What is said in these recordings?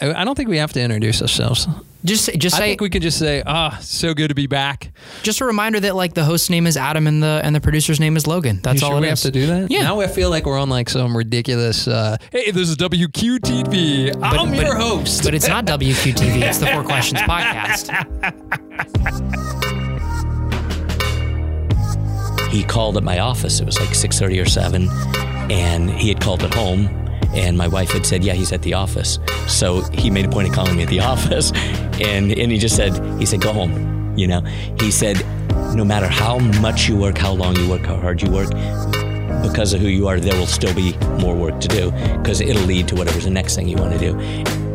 I I don't think we have to introduce ourselves. Just just I say think we can just say, "Ah, so good to be back." just a reminder that like the host's name is Adam and the and the producer's name is Logan. That's You all sure it we is. have to do that. Yeah. Now I feel like we're on like some ridiculous. Uh, hey, this is WQTV. I'm but- your host. But it's not WQTV. It's the Four Questions podcast. he called at my office. It was like 6:30 or 7 and he had called at home and my wife had said, "Yeah, he's at the office." So he made a point of calling me at the office and and he just said he said, "Go home." You know. He said, "No matter how much you work, how long you work, how hard you work, because of who you are, there will still be more work to do because it'll lead to whatever's the next thing you want to do."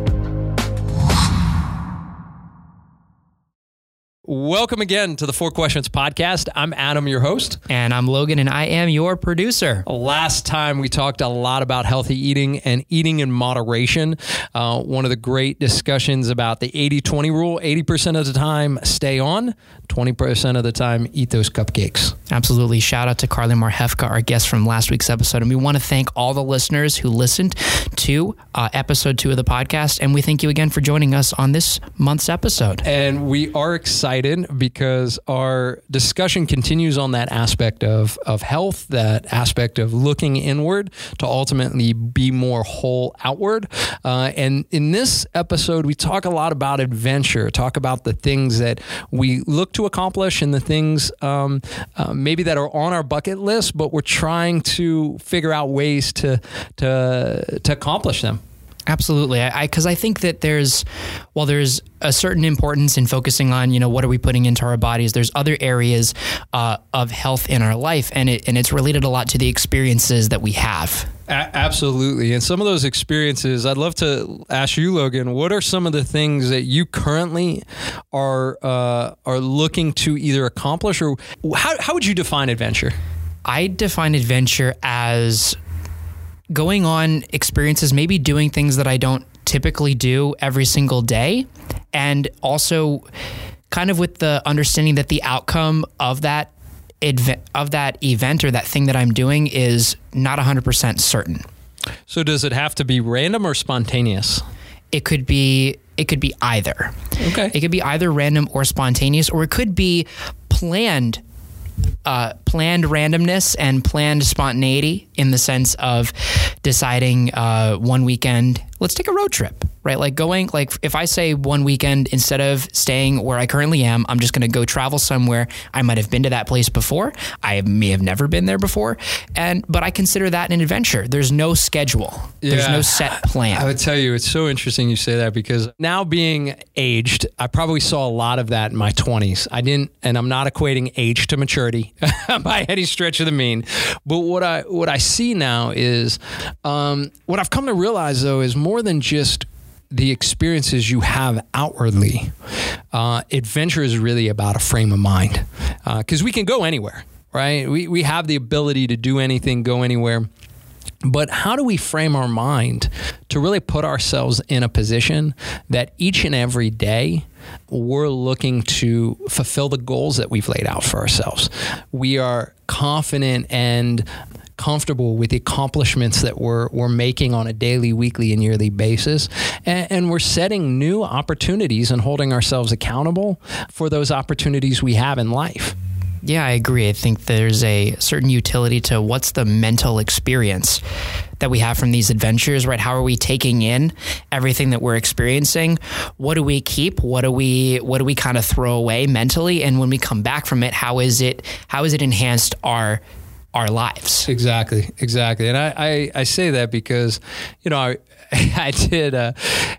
Welcome again to the Four Questions podcast. I'm Adam, your host. And I'm Logan, and I am your producer. Last time we talked a lot about healthy eating and eating in moderation. Uh, one of the great discussions about the 80 20 rule 80% of the time, stay on, 20% of the time, eat those cupcakes. Absolutely. Shout out to Carly Marhefka, our guest from last week's episode. And we want to thank all the listeners who listened to uh, episode two of the podcast. And we thank you again for joining us on this month's episode. And we are excited because our discussion continues on that aspect of, of health, that aspect of looking inward to ultimately be more whole outward. Uh, and in this episode, we talk a lot about adventure, talk about the things that we look to accomplish and the things um, uh, maybe that are on our bucket list, but we're trying to figure out ways to, to, to accomplish them. Absolutely. I because I, think that there's while there's a certain importance in focusing on you know what are we putting into our bodies. There's other areas uh, of health in our life, and it and it's related a lot to the experiences that we have. A- absolutely. And some of those experiences, I'd love to ask you, Logan, what are some of the things that you currently are uh, are looking to either accomplish or how, how would you define adventure? I define adventure as going on experiences, maybe doing things that I don't typically do every single day, and also kind of with the understanding that the outcome of that of that event or that thing that I'm doing is not 100% certain. So does it have to be random or spontaneous? It could be it could be either. Okay. It could be either random or spontaneous, or it could be planned uh, planned randomness and planned spontaneity in the sense of deciding uh, one weekend, let's take a road trip, right? Like going, like if I say one weekend, instead of staying where I currently am, I'm just going to go travel somewhere. I might have been to that place before. I may have never been there before. And, but I consider that an adventure. There's no schedule, there's Yeah. no set plan. I would tell you, it's so interesting you say that because now being aged, I probably saw a lot of that in my 20s. I didn't, and I'm not equating age to maturity by any stretch of the mean. But what I what I see now is um, what I've come to realize though is more than just the experiences you have outwardly. Uh, adventure is really about a frame of mind because we can go anywhere, right? We we have the ability to do anything, go anywhere. But how do we frame our mind to really put ourselves in a position that each and every day we're looking to fulfill the goals that we've laid out for ourselves? We are confident and comfortable with the accomplishments that we're, we're making on a daily, weekly, and yearly basis. And, and we're setting new opportunities and holding ourselves accountable for those opportunities we have in life. Yeah, I agree. I think there's a certain utility to what's the mental experience that we have from these adventures, right? How are we taking in everything that we're experiencing? What do we keep? What do we what do we kind of throw away mentally? And when we come back from it, how is it how is it enhanced our our lives? Exactly, exactly. And I, I, I say that because, you know, I, I did, uh,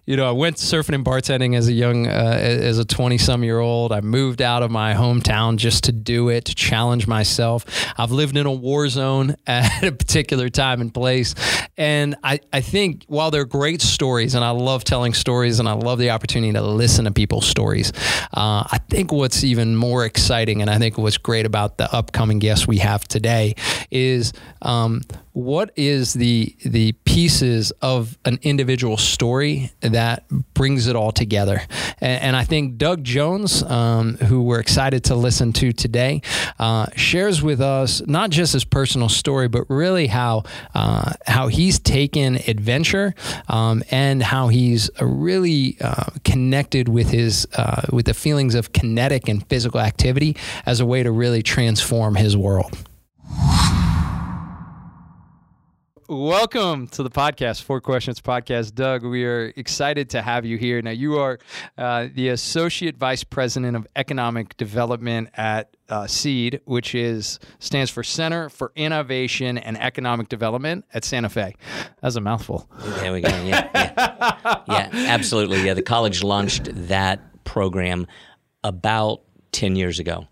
you know, I went surfing and bartending as a young, uh, as a 20 some year old. I moved out of my hometown just to do it, to challenge myself. I've lived in a war zone at a particular time and place. And I, I think while they're great stories, and I love telling stories and I love the opportunity to listen to people's stories, uh, I think what's even more exciting and I think what's great about the upcoming guests we have today is um, what is the the pieces of an individual story that brings it all together? And, and I think Dug Jones, um, who we're excited to listen to today, uh, shares with us not just his personal story, but really how uh, how he's taken adventure um, and how he's really uh, connected with his uh, with the feelings of kinetic and physical activity as a way to really transform his world. Welcome to the podcast, Four Questions Podcast. Dug, we are excited to have you here. Now, you are uh, the Associate Vice President of Economic Development at uh, SEED, which is stands for Center for Innovation and Economic Development at Santa Fe. That's a mouthful. There we go. Yeah, yeah, yeah, absolutely. Yeah, the college launched that program about ten years ago,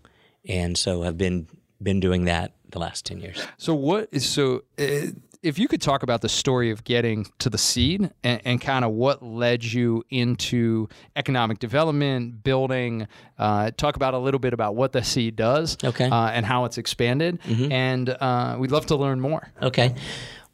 and so I've been been doing that the last ten years. So what is so? Uh, if you could talk about the story of getting to the seed and, and kind of what led you into economic development, building, uh, talk about a little bit about what the seed does Okay. uh, and how it's expanded. And uh, we'd love to learn more. Okay.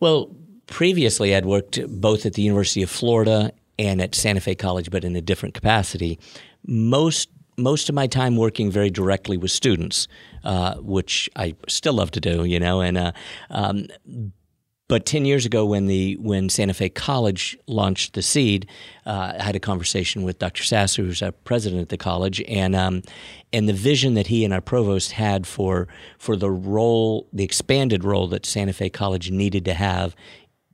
Well, previously I'd worked both at the University of Florida and at Santa Fe College, but in a different capacity. Most most of my time working very directly with students, uh, which I still love to do, you know, and uh, um, but 10 years ago, when the when Santa Fe College launched the Seed, uh, I had a conversation with Dr. Sasser, who's our president at the college, and um, and the vision that he and our provost had for for the role, the expanded role that Santa Fe College needed to have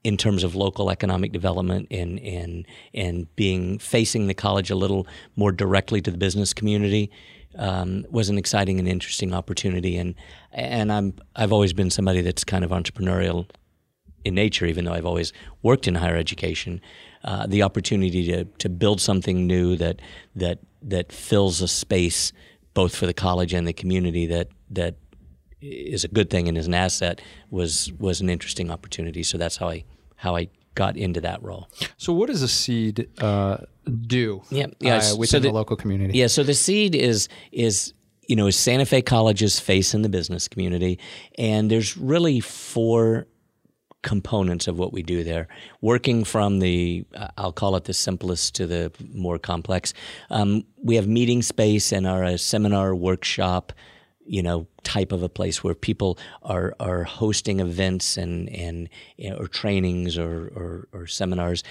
in terms of local economic development and and and being facing the college a little more directly to the business community um, was an exciting and interesting opportunity. And and I'm I've always been somebody that's kind of entrepreneurial in nature, even though I've always worked in higher education, uh, the opportunity to, to build something new that that that fills a space both for the college and the community that that is a good thing and is an asset was was an interesting opportunity. So that's how I how I got into that role. So, what does a seed uh, do Yeah, yeah, uh, so within the- the local community? Yeah, so the seed is is you know is Santa Fe College's face in the business community, and there's really four components of what we do there. Working from the uh, I'll call it the simplest to the more complex. Um, we have meeting space and our a seminar workshop. You know, type of a place where people are are hosting events and and know, or trainings or, or or seminars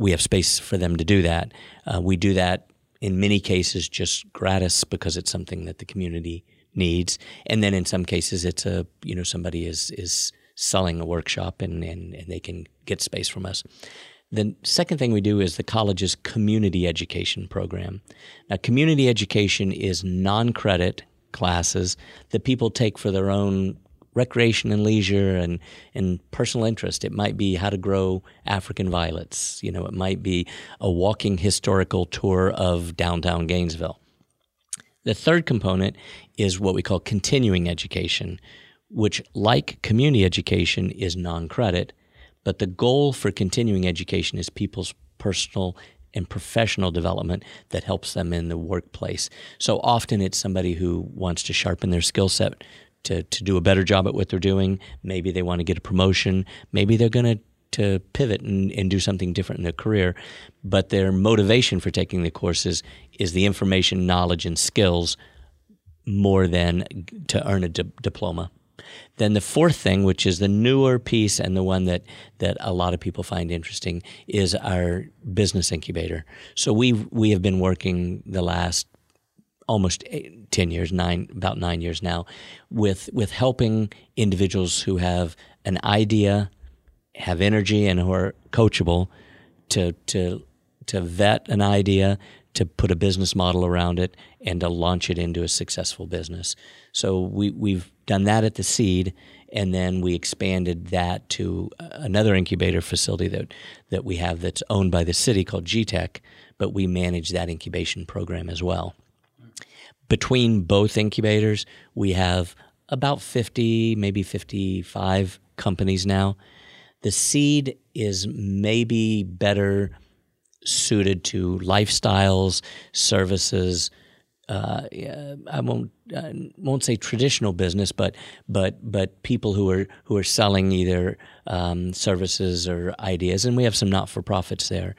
we have space for them to do that. Uh, we do that in many cases just gratis because it's something that the community needs, and then in some cases it's a you know somebody is is selling a workshop and and, and they can get space from us. The second thing we do is the college's community education program. Now, community education is non-credit classes that people take for their own recreation and leisure and, and personal interest. It might be how to grow African violets. You know, it might be a walking historical tour of downtown Gainesville. The third component is what we call continuing education, which, like community education, is non credit. But the goal for continuing education is people's personal and professional development that helps them in the workplace. So often it's somebody who wants to sharpen their skill set to, to do a better job at what they're doing. Maybe they want to get a promotion. Maybe they're going to to pivot and, and do something different in their career. But their motivation for taking the courses is the information, knowledge, and skills more than to earn a di- diploma. Then the fourth thing, which is the newer piece and the one that, that a lot of people find interesting, is our business incubator. So we we have been working the last almost eight, 10 years, nine, about nine years now, with, with helping individuals who have an idea, have energy, and who are coachable to, to, to vet an idea, to put a business model around it, and to launch it into a successful business. So we, we've done that at the seed, and then we expanded that to uh, another incubator facility that, that we have that's owned by the city called GTEC, but we manage that incubation program as well between both incubators, we have about 50, maybe 55 companies now. The seed is maybe better suited to lifestyles, services, uh, I won't uh, won't say traditional business, but but but people who are who are selling either um, services or ideas, and we have some not for profits there.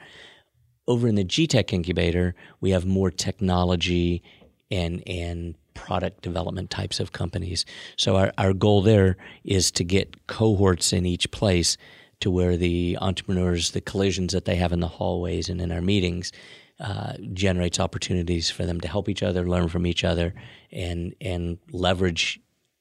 Over in the GTEC incubator, we have more technology and and product development types of companies. So our, our goal there is to get cohorts in each place to where the entrepreneurs, the collisions that they have in the hallways and in our meetings, uh, generates opportunities for them to help each other, learn from each other, and and leverage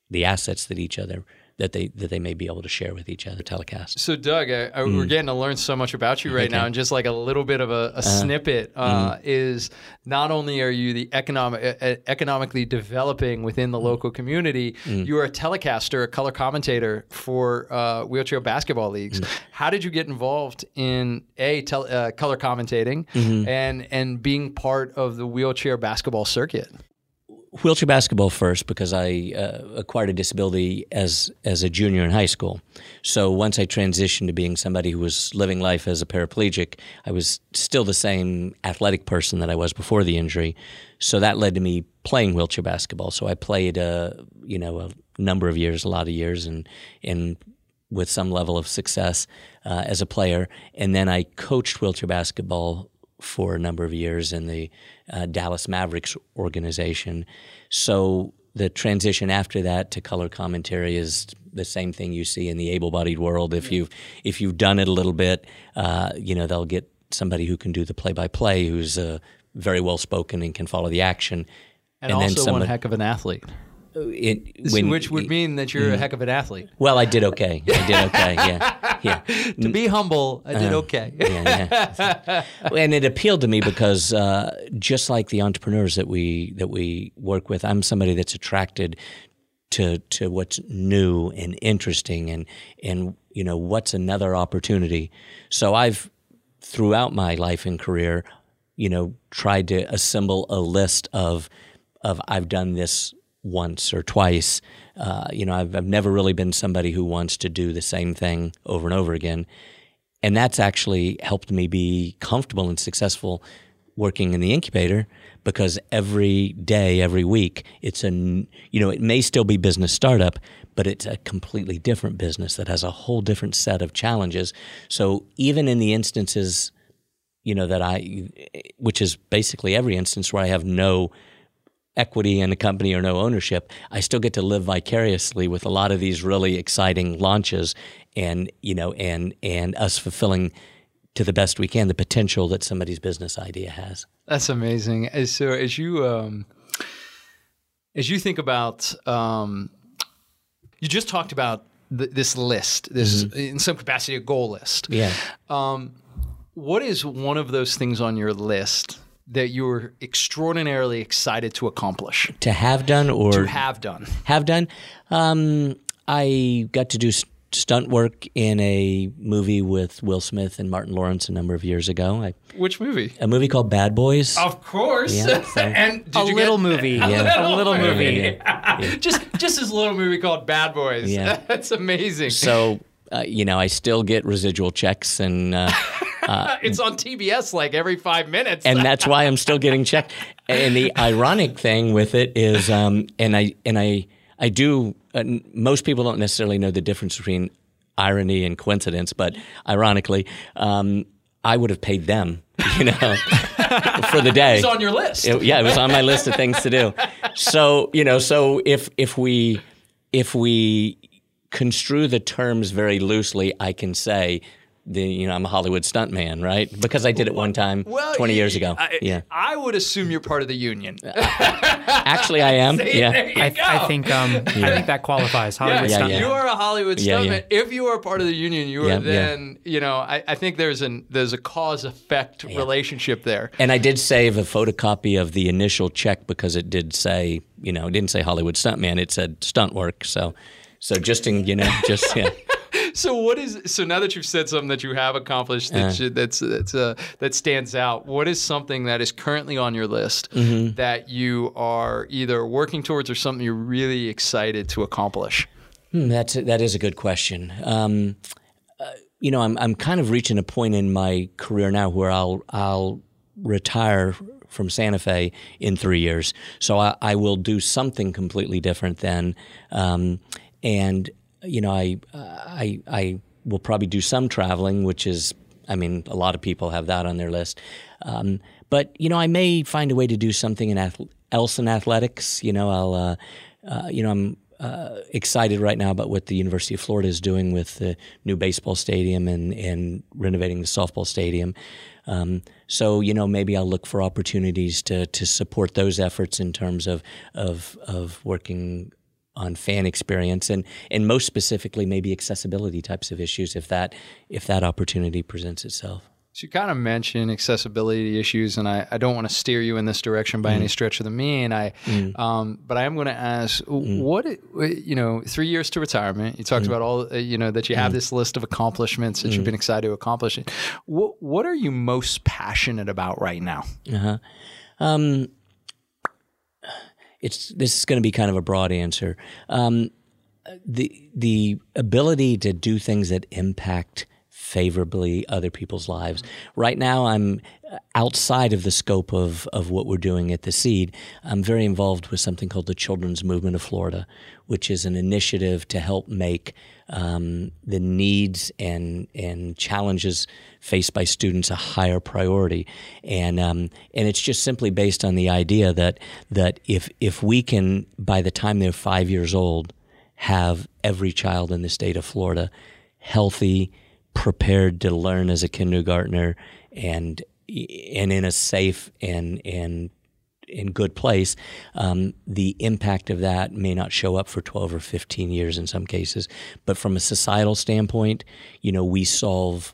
the assets that each other that they that they may be able to share with each other telecast. So, Dug, I, I, we're getting to learn so much about you right Okay. now, and just like a little bit of a, a snippet uh, is not only are you the economic uh, uh, economically developing within the local community, you are a telecaster, a color commentator for uh, wheelchair basketball leagues. How did you get involved in a tel- uh, color commentating and and being part of the wheelchair basketball circuit? Wheelchair basketball first because I uh, acquired a disability as as a junior in high school. So once I transitioned to being somebody who was living life as a paraplegic, I was still the same athletic person that I was before the injury. So that led to me playing wheelchair basketball. So I played uh, you know a number of years, a lot of years, and and with some level of success uh, as a player. And then I coached wheelchair basketball for a number of years in the uh, Dallas Mavericks organization. So the transition after that to color commentary is the same thing you see in the able-bodied world. If you've if you've done it a little bit, uh, you know they'll get somebody who can do the play-by-play, who's uh, very well spoken and can follow the action. And, And also one somebody- heck of an athlete, It, when- which would mean that you're a heck of an athlete. well, I did okay. I did okay. Yeah, yeah. To be humble, I did okay. yeah, yeah. and it appealed to me because uh, just like the entrepreneurs that we that we work with, I'm somebody that's attracted to to what's new and interesting, and and you know what's another opportunity. So I've throughout my life and career, you know, tried to assemble a list of of I've done this once or twice. Uh, you know, I've, I've never really been somebody who wants to do the same thing over and over again. And that's actually helped me be comfortable and successful working in the incubator because every day, every week, it's a, you know, it may still be business startup, but it's a completely different business that has a whole different set of challenges. So even in the instances, you know, that I, which is basically every instance where I have no equity in a company or no ownership, I still get to live vicariously with a lot of these really exciting launches and, you know, and, and us fulfilling to the best we can the potential that somebody's business idea has. That's amazing. So as you um, as you think about um, you just talked about th- this list, this in some capacity a goal list. Yeah. What is one of those things on your list that you're extraordinarily excited to accomplish, To have done or to have done? have done. Um, I got to do s- stunt work in a movie with Will Smith and Martin Lawrence a number of years ago. I, Which movie? a movie called Bad Boys. Of course. Yeah, so- and did a you little get, movie. Yeah. A little movie. just just this little movie called Bad Boys. Yeah. That's amazing. So, uh, you know, I still get residual checks and. Uh, it's on TBS like every five minutes. and that's why I'm still getting checked. And the ironic thing with it is, um, and I and I I do. Uh, most people don't necessarily know the difference between irony and coincidence, but ironically, um, I would have paid them, you know, for the day. It was on your list. It- yeah, it was on my list of things to do. So you know, so if if we if we construe the terms very loosely, I can say. The, you know, I'm a Hollywood stuntman, right? Because I did it one time 20 years ago. I, yeah. I would assume you're part of the union. Actually, I am. yeah. There you I, go. I think um, I think that qualifies. Hollywood Yeah, Yeah, stuntman. yeah. you are a Hollywood Yeah, stuntman. If you are part of the union, you are Yeah, yeah. then, you know, I, I think there's an there's a cause effect relationship there. And I did save a photocopy of the initial check because it did say, you know, it didn't say Hollywood stuntman. It said stunt work. So, so just in, you know, just yeah. So what is so now that you've said something that you have accomplished that you, that's that's uh, that stands out? What is something that is currently on your list Mm-hmm. that you are either working towards or something you're really excited to accomplish? Hmm, that's that is a good question. Um, uh, you know, I'm I'm kind of reaching a point in my career now where I'll I'll retire from Santa Fe in three years. So I, I will do something completely different then. Um, and you know, I I I will probably do some traveling, which is, I mean, a lot of people have that on their list. Um, but you know, I may find a way to do something in ath- else in athletics. You know, I'll, uh, uh, you know, I'm uh, excited right now about what the University of Florida is doing with the new baseball stadium and and renovating the softball stadium. Um, so you know, maybe I'll look for opportunities to to support those efforts in terms of of of working on fan experience and and most specifically maybe accessibility types of issues if that if that opportunity presents itself. So you kind of mentioned accessibility issues, and I, I don't want to steer you in this direction by mm. any stretch of the mean. I, mm. um, but I am going to ask, mm. what you know, three years to retirement. You talked mm. about all, uh, you know, that you have mm. this list of accomplishments that you've mm. been excited to accomplish. What What are you most passionate about right now? Uh-huh. Um, it's this is going to be kind of a broad answer. Um, the the ability to do things that impact favorably other people's lives. Right now, I'm outside of the scope of, of what we're doing at the Seed. I'm very involved with something called the Children's Movement of Florida, which is an initiative to help make um, the needs and and challenges faced by students a higher priority. And um, and it's just simply based on the idea that that if if we can by the time they're five years old have every child in the state of Florida healthy prepared to learn as a kindergartner and and in a safe and and in good place, um, the impact of that may not show up for 12 or 15 years in some cases. But from a societal standpoint, you know, we solve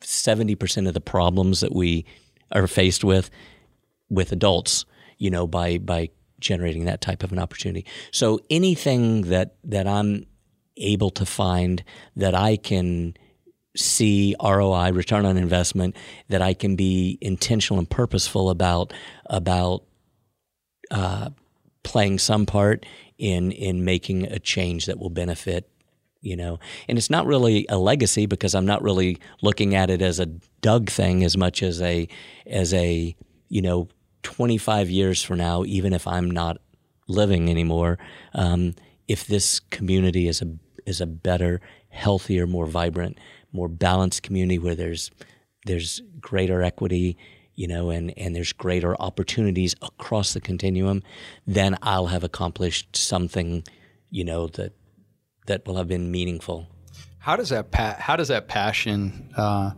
70% of the problems that we are faced with with adults, you know, by by generating that type of an opportunity. So anything that that I'm able to find that I can see ROI, return on investment, that I can be intentional and purposeful about about uh, playing some part in in making a change that will benefit you know. And it's not really a legacy because i'm not really looking at it as a Dug thing as much as a as a you know 25 years from now even if i'm not living anymore um, if this community is a is a better healthier more vibrant more balanced community where there's there's greater equity, you know, and, and there's greater opportunities across the continuum, then I'll have accomplished something, you know, that that will have been meaningful. How does that pa- how does that passion uh,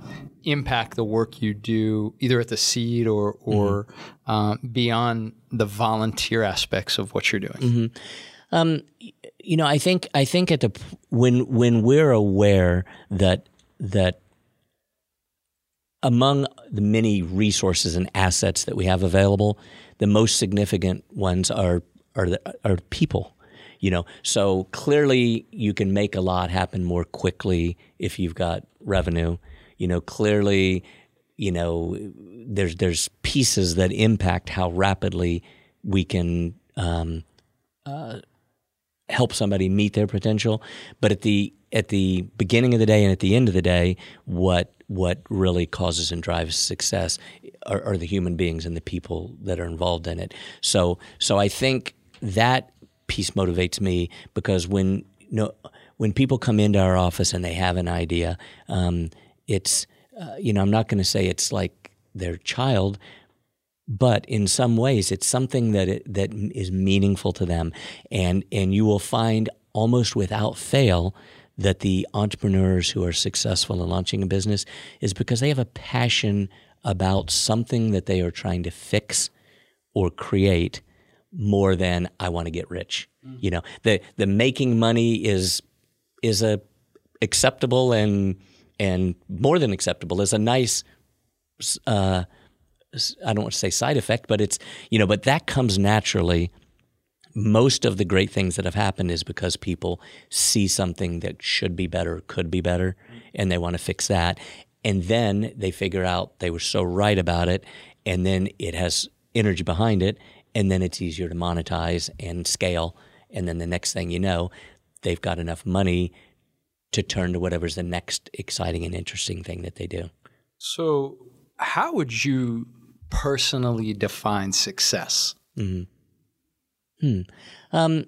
impact the work you do, either at the seed or or mm-hmm. uh, beyond the volunteer aspects of what you're doing? Mm-hmm. Um, you know, I think I think at the when when we're aware that that among the many resources and assets that we have available, the most significant ones are are the, are people. You know, so clearly you can make a lot happen more quickly if you've got revenue. You know, clearly, you know, there's there's pieces that impact how rapidly we can um, uh, help somebody meet their potential. But at the at the beginning of the day and at the end of the day, what what really causes and drives success are, are the human beings and the people that are involved in it. So so I think that piece motivates me because when you know, when people come into our office and they have an idea, um, it's uh, you know I'm not going to say it's like their child, but in some ways it's something that it, that is meaningful to them, and and you will find almost without fail that the entrepreneurs who are successful in launching a business is because they have a passion about something that they are trying to fix or create more than I want to get rich. Mm-hmm. You know, the the making money is is a acceptable and and more than acceptable is a nice uh, I don't want to say side effect, but it's you know, but that comes naturally most of the great things that have happened is because people see something that should be better, could be better, and they want to fix that. And then they figure out they were so right about it, and then it has energy behind it, and then it's easier to monetize and scale. And then the next thing you know, they've got enough money to turn to whatever's the next exciting and interesting thing that they do. So, how would you personally define success? Hmm. Hmm. Um,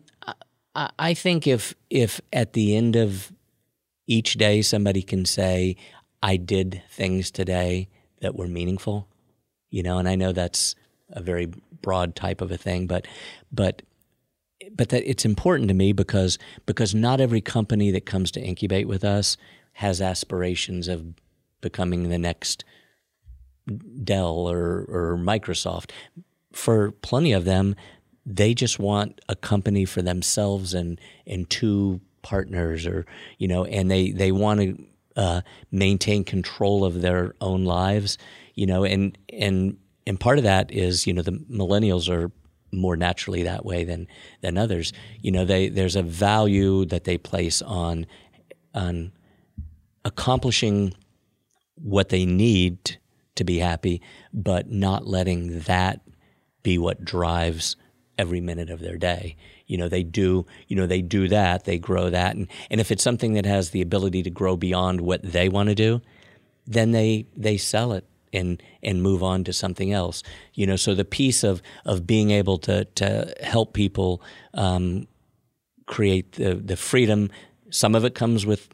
I, I think if if at the end of each day somebody can say, "I did things today that were meaningful," you know, and I know that's a very broad type of a thing, but but but that it's important to me because because not every company that comes to incubate with us has aspirations of becoming the next Dell or, or Microsoft. For plenty of them, they just want a company for themselves and and two partners, or you know, and they they want to uh, maintain control of their own lives, you know, and and and part of that is you know the millennials are more naturally that way than than others. You know, they there's a value that they place on on accomplishing what they need to be happy, but not letting that be what drives every minute of their day. You know, they do, you know, they do that, they grow that. And, and if it's something that has the ability to grow beyond what they want to do, then they, they sell it and, and move on to something else. You know, so the piece of, of being able to, to help people um, create the, the freedom, some of it comes with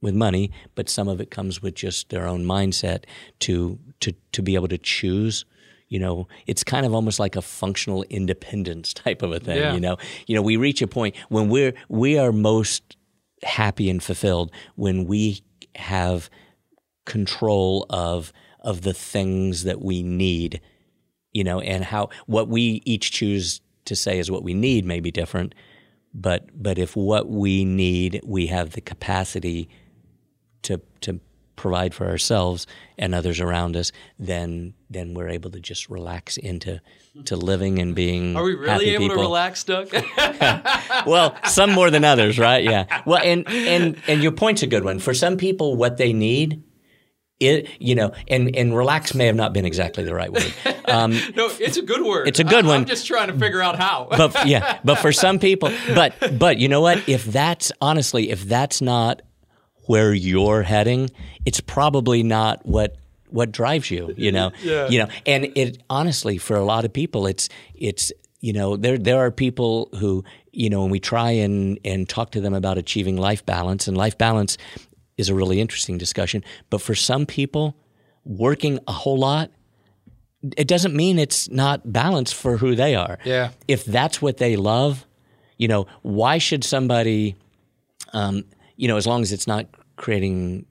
with money, but some of it comes with just their own mindset to to to be able to choose. You know, it's kind of almost like a functional independence type of a thing. Yeah. You know, you know, we reach a point when we're we are most happy and fulfilled when we have control of of the things that we need. You know, and how what we each choose to say is what we need may be different, but but if what we need we have the capacity to to provide for ourselves and others around us, then then we're able to just relax into to living and being. Are we really able people. to relax, Dug? Well, some more than others, right? Yeah. Well, and and and your point's a good one. For some people, what they need. It, you know, and, and relax may have not been exactly the right word. Um, no, it's a good word. It's a good I- one. I'm just trying to figure out how. but yeah, but for some people, but but you know what? If that's honestly, if that's not where you're heading, it's probably not what what drives you. You know, Yeah. you know, and it honestly for a lot of people, it's it's you know there there are people who you know when we try and and talk to them about achieving life balance, and life balance is a really interesting discussion. But for some people, working a whole lot it doesn't mean it's not balanced for who they are. Yeah. If that's what they love, you know, why should somebody, um, you know, as long as it's not creating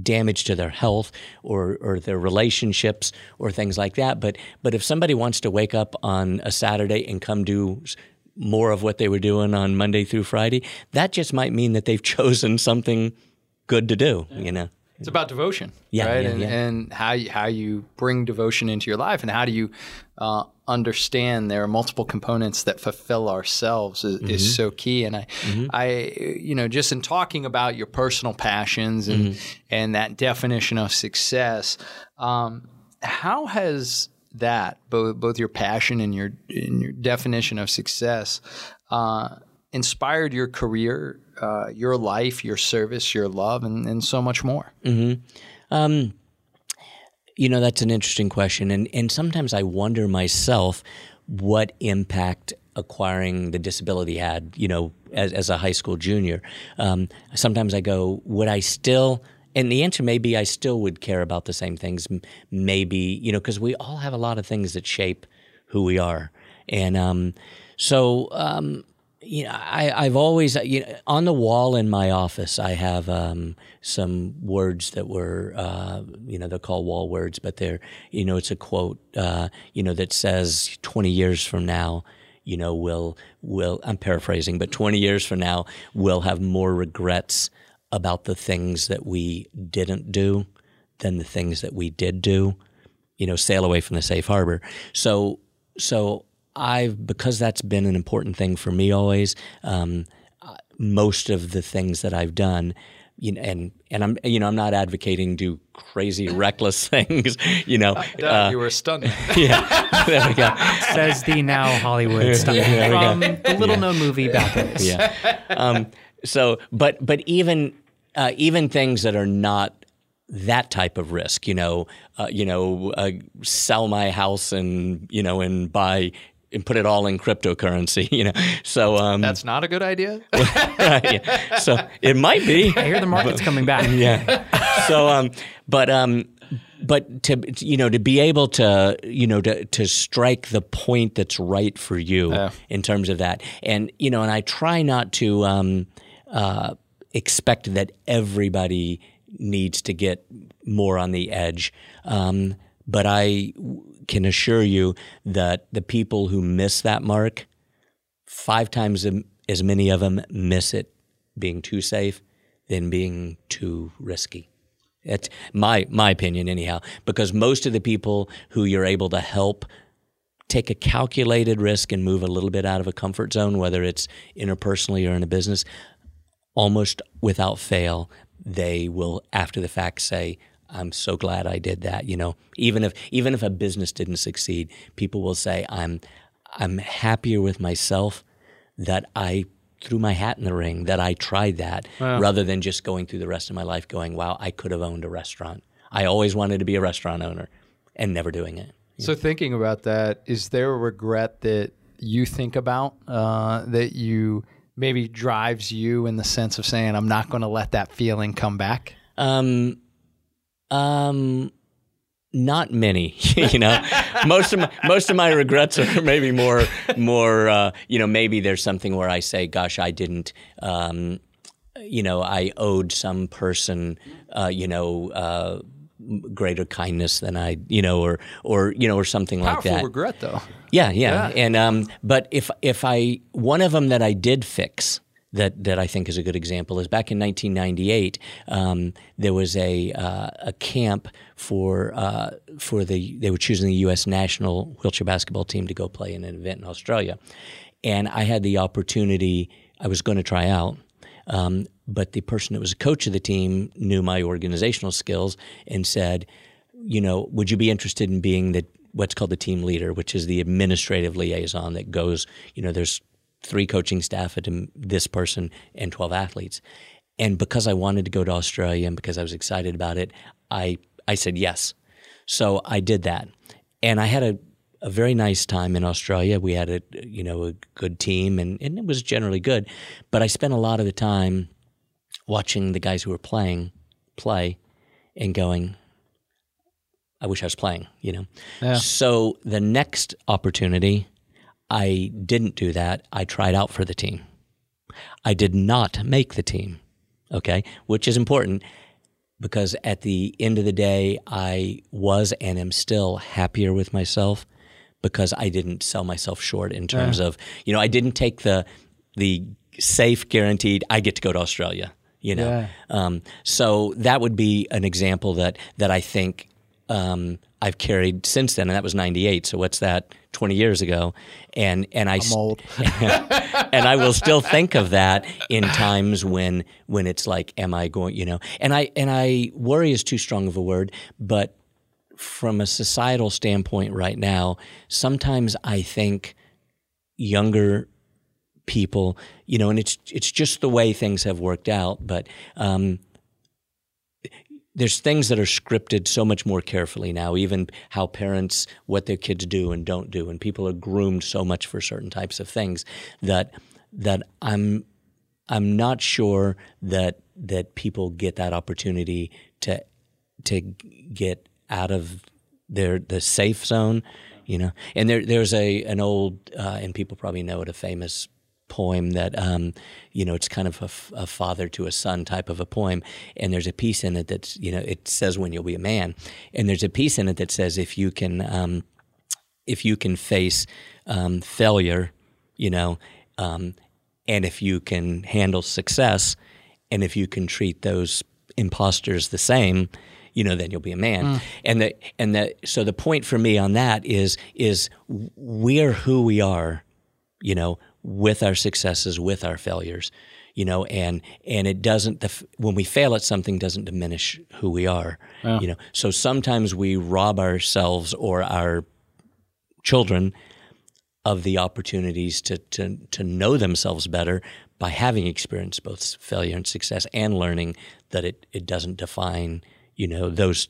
damage to their health or, or their relationships or things like that. But but if somebody wants to wake up on a Saturday and come do more of what they were doing on Monday through Friday, that just might mean that they've chosen something good to do. You know. It's about devotion, Yeah, right? yeah, and, yeah. and how you, how you bring devotion into your life, and how do you uh, understand there are multiple components that fulfill ourselves is, Mm-hmm. is so key. And I, I, you know, just in talking about your personal passions and Mm-hmm. and that definition of success, um, how has that both both your passion and your and your definition of success uh, inspired your career, uh, your life, your service, your love, and, and so much more? Um, you know, that's an interesting question, and and sometimes I wonder myself what impact acquiring the disability had. You know, as as a high school junior, um, sometimes I go, would I still? And the answer may be I still would care about the same things. Maybe you know, because we all have a lot of things that shape who we are, and um, so. Um, you know, I, I've always, you know, on the wall in my office, I have um, some words that were, uh, you know, they're called wall words, but they're, you know, it's a quote, uh, you know, that says 20 years from now, you know, we'll, we'll, I'm paraphrasing, but 20 years from now, we'll have more regrets about the things that we didn't do than the things that we did do you know, sail away from the safe harbor. So, so I've because that's been an important thing for me always. Um, uh, most of the things that I've done, you know, and and I'm you know I'm not advocating do crazy reckless things, you know. Dug, Uh, you were stunning. yeah, there we go. Says the now Hollywood stuff from the little known movie Bad Boys. yeah. Um, so, but but even uh, even things that are not that type of risk, you know, uh, you know, uh, sell my house and you know and buy and put it all in cryptocurrency, you know. So um, That's not a good idea. yeah. so it might be. I hear the market's coming back. Yeah. So um, but um, but to you know to be able to you know to to strike the point that's right for you Yeah. in terms of that, and you know, and I try not to um, uh, expect that everybody needs to get more on the edge. Um, but I w- can assure you that the people who miss that mark, five times as many of them miss it being too safe than being too risky. That's my my opinion, anyhow. Because most of the people who you're able to help take a calculated risk and move a little bit out of a comfort zone, whether it's interpersonally or in a business, almost without fail, they will after the fact say, "I'm so glad I did that." You know, even if even if a business didn't succeed, people will say, "I'm I'm happier with myself that I." Threw my hat in the ring that I tried that rather than just going through the rest of my life going, wow, I could have owned a restaurant. I always wanted to be a restaurant owner and never doing it. So thinking about that, is there a regret that you think about uh, that you maybe drives you in the sense of saying, "I'm not going to let that feeling come back"? Um, um, not many. you know, most of my most of my regrets are maybe more more. Uh, you know, maybe there's something where I say, "Gosh, I didn't." Um, you know, I owed some person, uh, you know, uh, greater kindness than I, you know, or or you know, or something like that. regret, though. Yeah, yeah, and um, but if if I one of them that I did fix that that I think is a good example is back in 1998. Um, there was a uh, a camp for uh, for the they were choosing the U.S. national wheelchair basketball team to go play in an event in Australia, and I had the opportunity. I was going to try out. Um, but the person that was a coach of the team knew my organizational skills and said, you know, would you be interested in being the what's called the team leader, which is the administrative liaison that goes, you know, there's three coaching staff at this person and 12 athletes. And because I wanted to go to Australia and because I was excited about it, I I said yes. So I did that. And I had a a very nice time in Australia. We had a you know a good team and, and it was generally good. But I spent a lot of the time watching the guys who were playing play and going, I wish I was playing, you know. Yeah. So the next opportunity, I didn't do that. I tried out for the team. I did not make the team, okay, which is important because at the end of the day, I was and am still happier with myself because I didn't sell myself short in terms of, you know, I didn't take the the safe, guaranteed. I get to go to Australia. You know, Yeah. um, so that would be an example that that I think um, I've carried since then, and that was '98. So what's that? 20 years ago, and and I I'm old. and I will still think of that in times when when it's like, am I going? You know, and I and I worry is too strong of a word, but from a societal standpoint, right now, sometimes I think younger people, you know, and it's it's just the way things have worked out, but. Um, there's things that are scripted so much more carefully now, even how parents, what their kids do and don't do, and people are groomed so much for certain types of things that that I'm I'm not sure that that people get that opportunity to to get out of their the safe zone, you know. And there there's a an old uh, and people probably know it a famous poem that um, you know it's kind of a father to a son type of a poem and there's a piece in it that's you know it says when you'll be a man and there's a piece in it that says if you can um, if you can face um, failure you know um, and if you can handle success and if you can treat those imposters the same you know then you'll be a man. And the and the so the point for me on that is is we're who we are you know, with our successes, with our failures, you know, and and it doesn't the, when we fail at something doesn't diminish who we are, you know. So sometimes we rob ourselves or our children of the opportunities to to to know themselves better by having experienced both failure and success and learning that it it doesn't define you know, those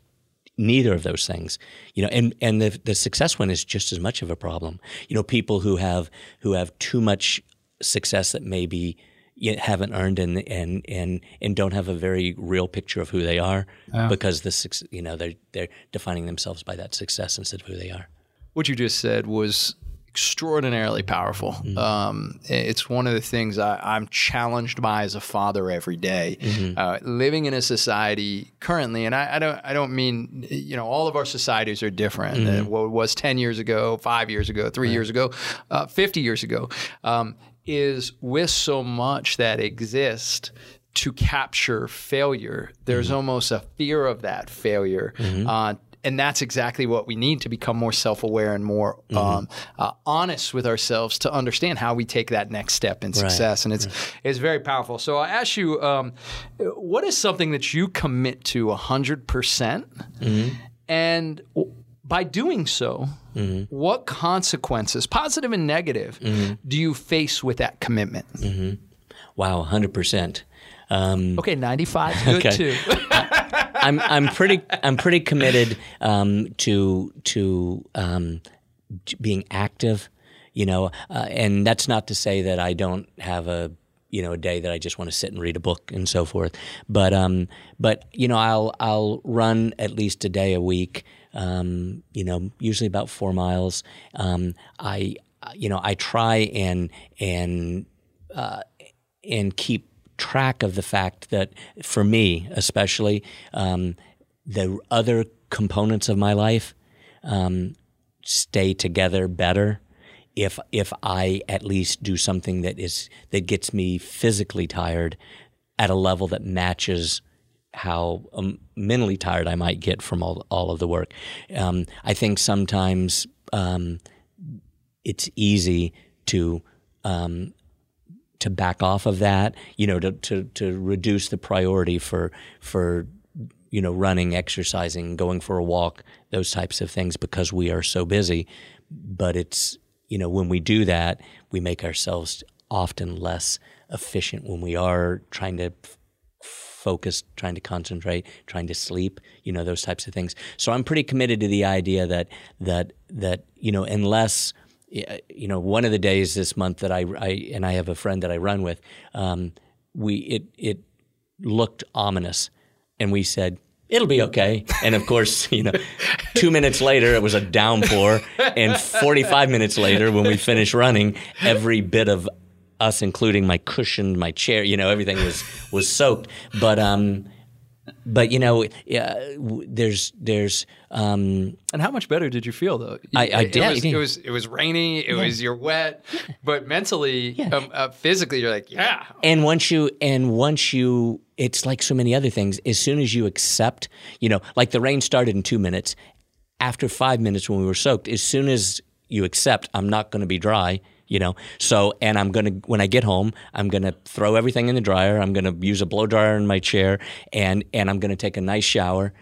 neither of those things you know and and the the success one is just as much of a problem you know people who have who have too much success that maybe you haven't earned and and and and don't have a very real picture of who they are Yeah. because the you know they're they're defining themselves by that success instead of who they are what you just said was extraordinarily powerful. Um, it's one of the things I, I'm challenged by as a father every day. Uh, living in a society currently, and I, I don't, I don't mean, you know, all of our societies are different. Uh, what was 10 years ago, five years ago, three years ago, uh, 50 years ago, um, is with so much that exists to capture failure. There's almost a fear of that failure. Uh, and that's exactly what we need to become more self-aware and more um, uh, honest with ourselves to understand how we take that next step in success. And it's it's very powerful. So I ask you, um, what is something that you commit to hundred percent, and w- by doing so, what consequences, positive and negative, do you face with that commitment? wow 100% um, Okay, ninety-five, good Okay. too. I'm I'm pretty I'm pretty committed um, to to um, j- being active, you know, uh, and that's not to say that I don't have a you know a day that I just want to sit and read a book and so forth, but um, but you know I'll I'll run at least a day a week, um, you know, usually about four miles. Um, I you know I try and and and keep track of the fact that for me especially um, the other components of my life um, stay together better if if I at least do something that is that gets me physically tired at a level that matches how um, mentally tired I might get from all all of the work. Um, I think sometimes um, it's easy to um, to back off of that, you know, to, to, to reduce the priority for for you know running, exercising, going for a walk, those types of things because we are so busy. But it's you know when we do that, we make ourselves often less efficient when we are trying to f- focus, trying to concentrate, trying to sleep, you know, those types of things. So I'm pretty committed to the idea that that that you know, unless you know, one of the days this month that I, I and I have a friend that I run with, um, we it it looked ominous, and we said. It'll be okay. And of course, you know, two minutes later, it was a downpour. And 45 minutes later, when we finished running, every bit of us, including my cushion, my chair, you know, everything was was soaked. But um, but you know, yeah, there's there's um, And how much better did you feel though? I- I it, did. Was, it was it was rainy. It was you're wet, but mentally, um, uh, physically, you're like, yeah. and once you and once you, it's like so many other things. As soon as you accept, you know, like the rain started in two minutes. After five minutes, when we were soaked, as soon as you accept, I'm not going to be dry. You know, so and I'm gonna when I get home, I'm gonna throw everything in the dryer. I'm gonna use a blow dryer in my chair, and and I'm gonna take a nice shower.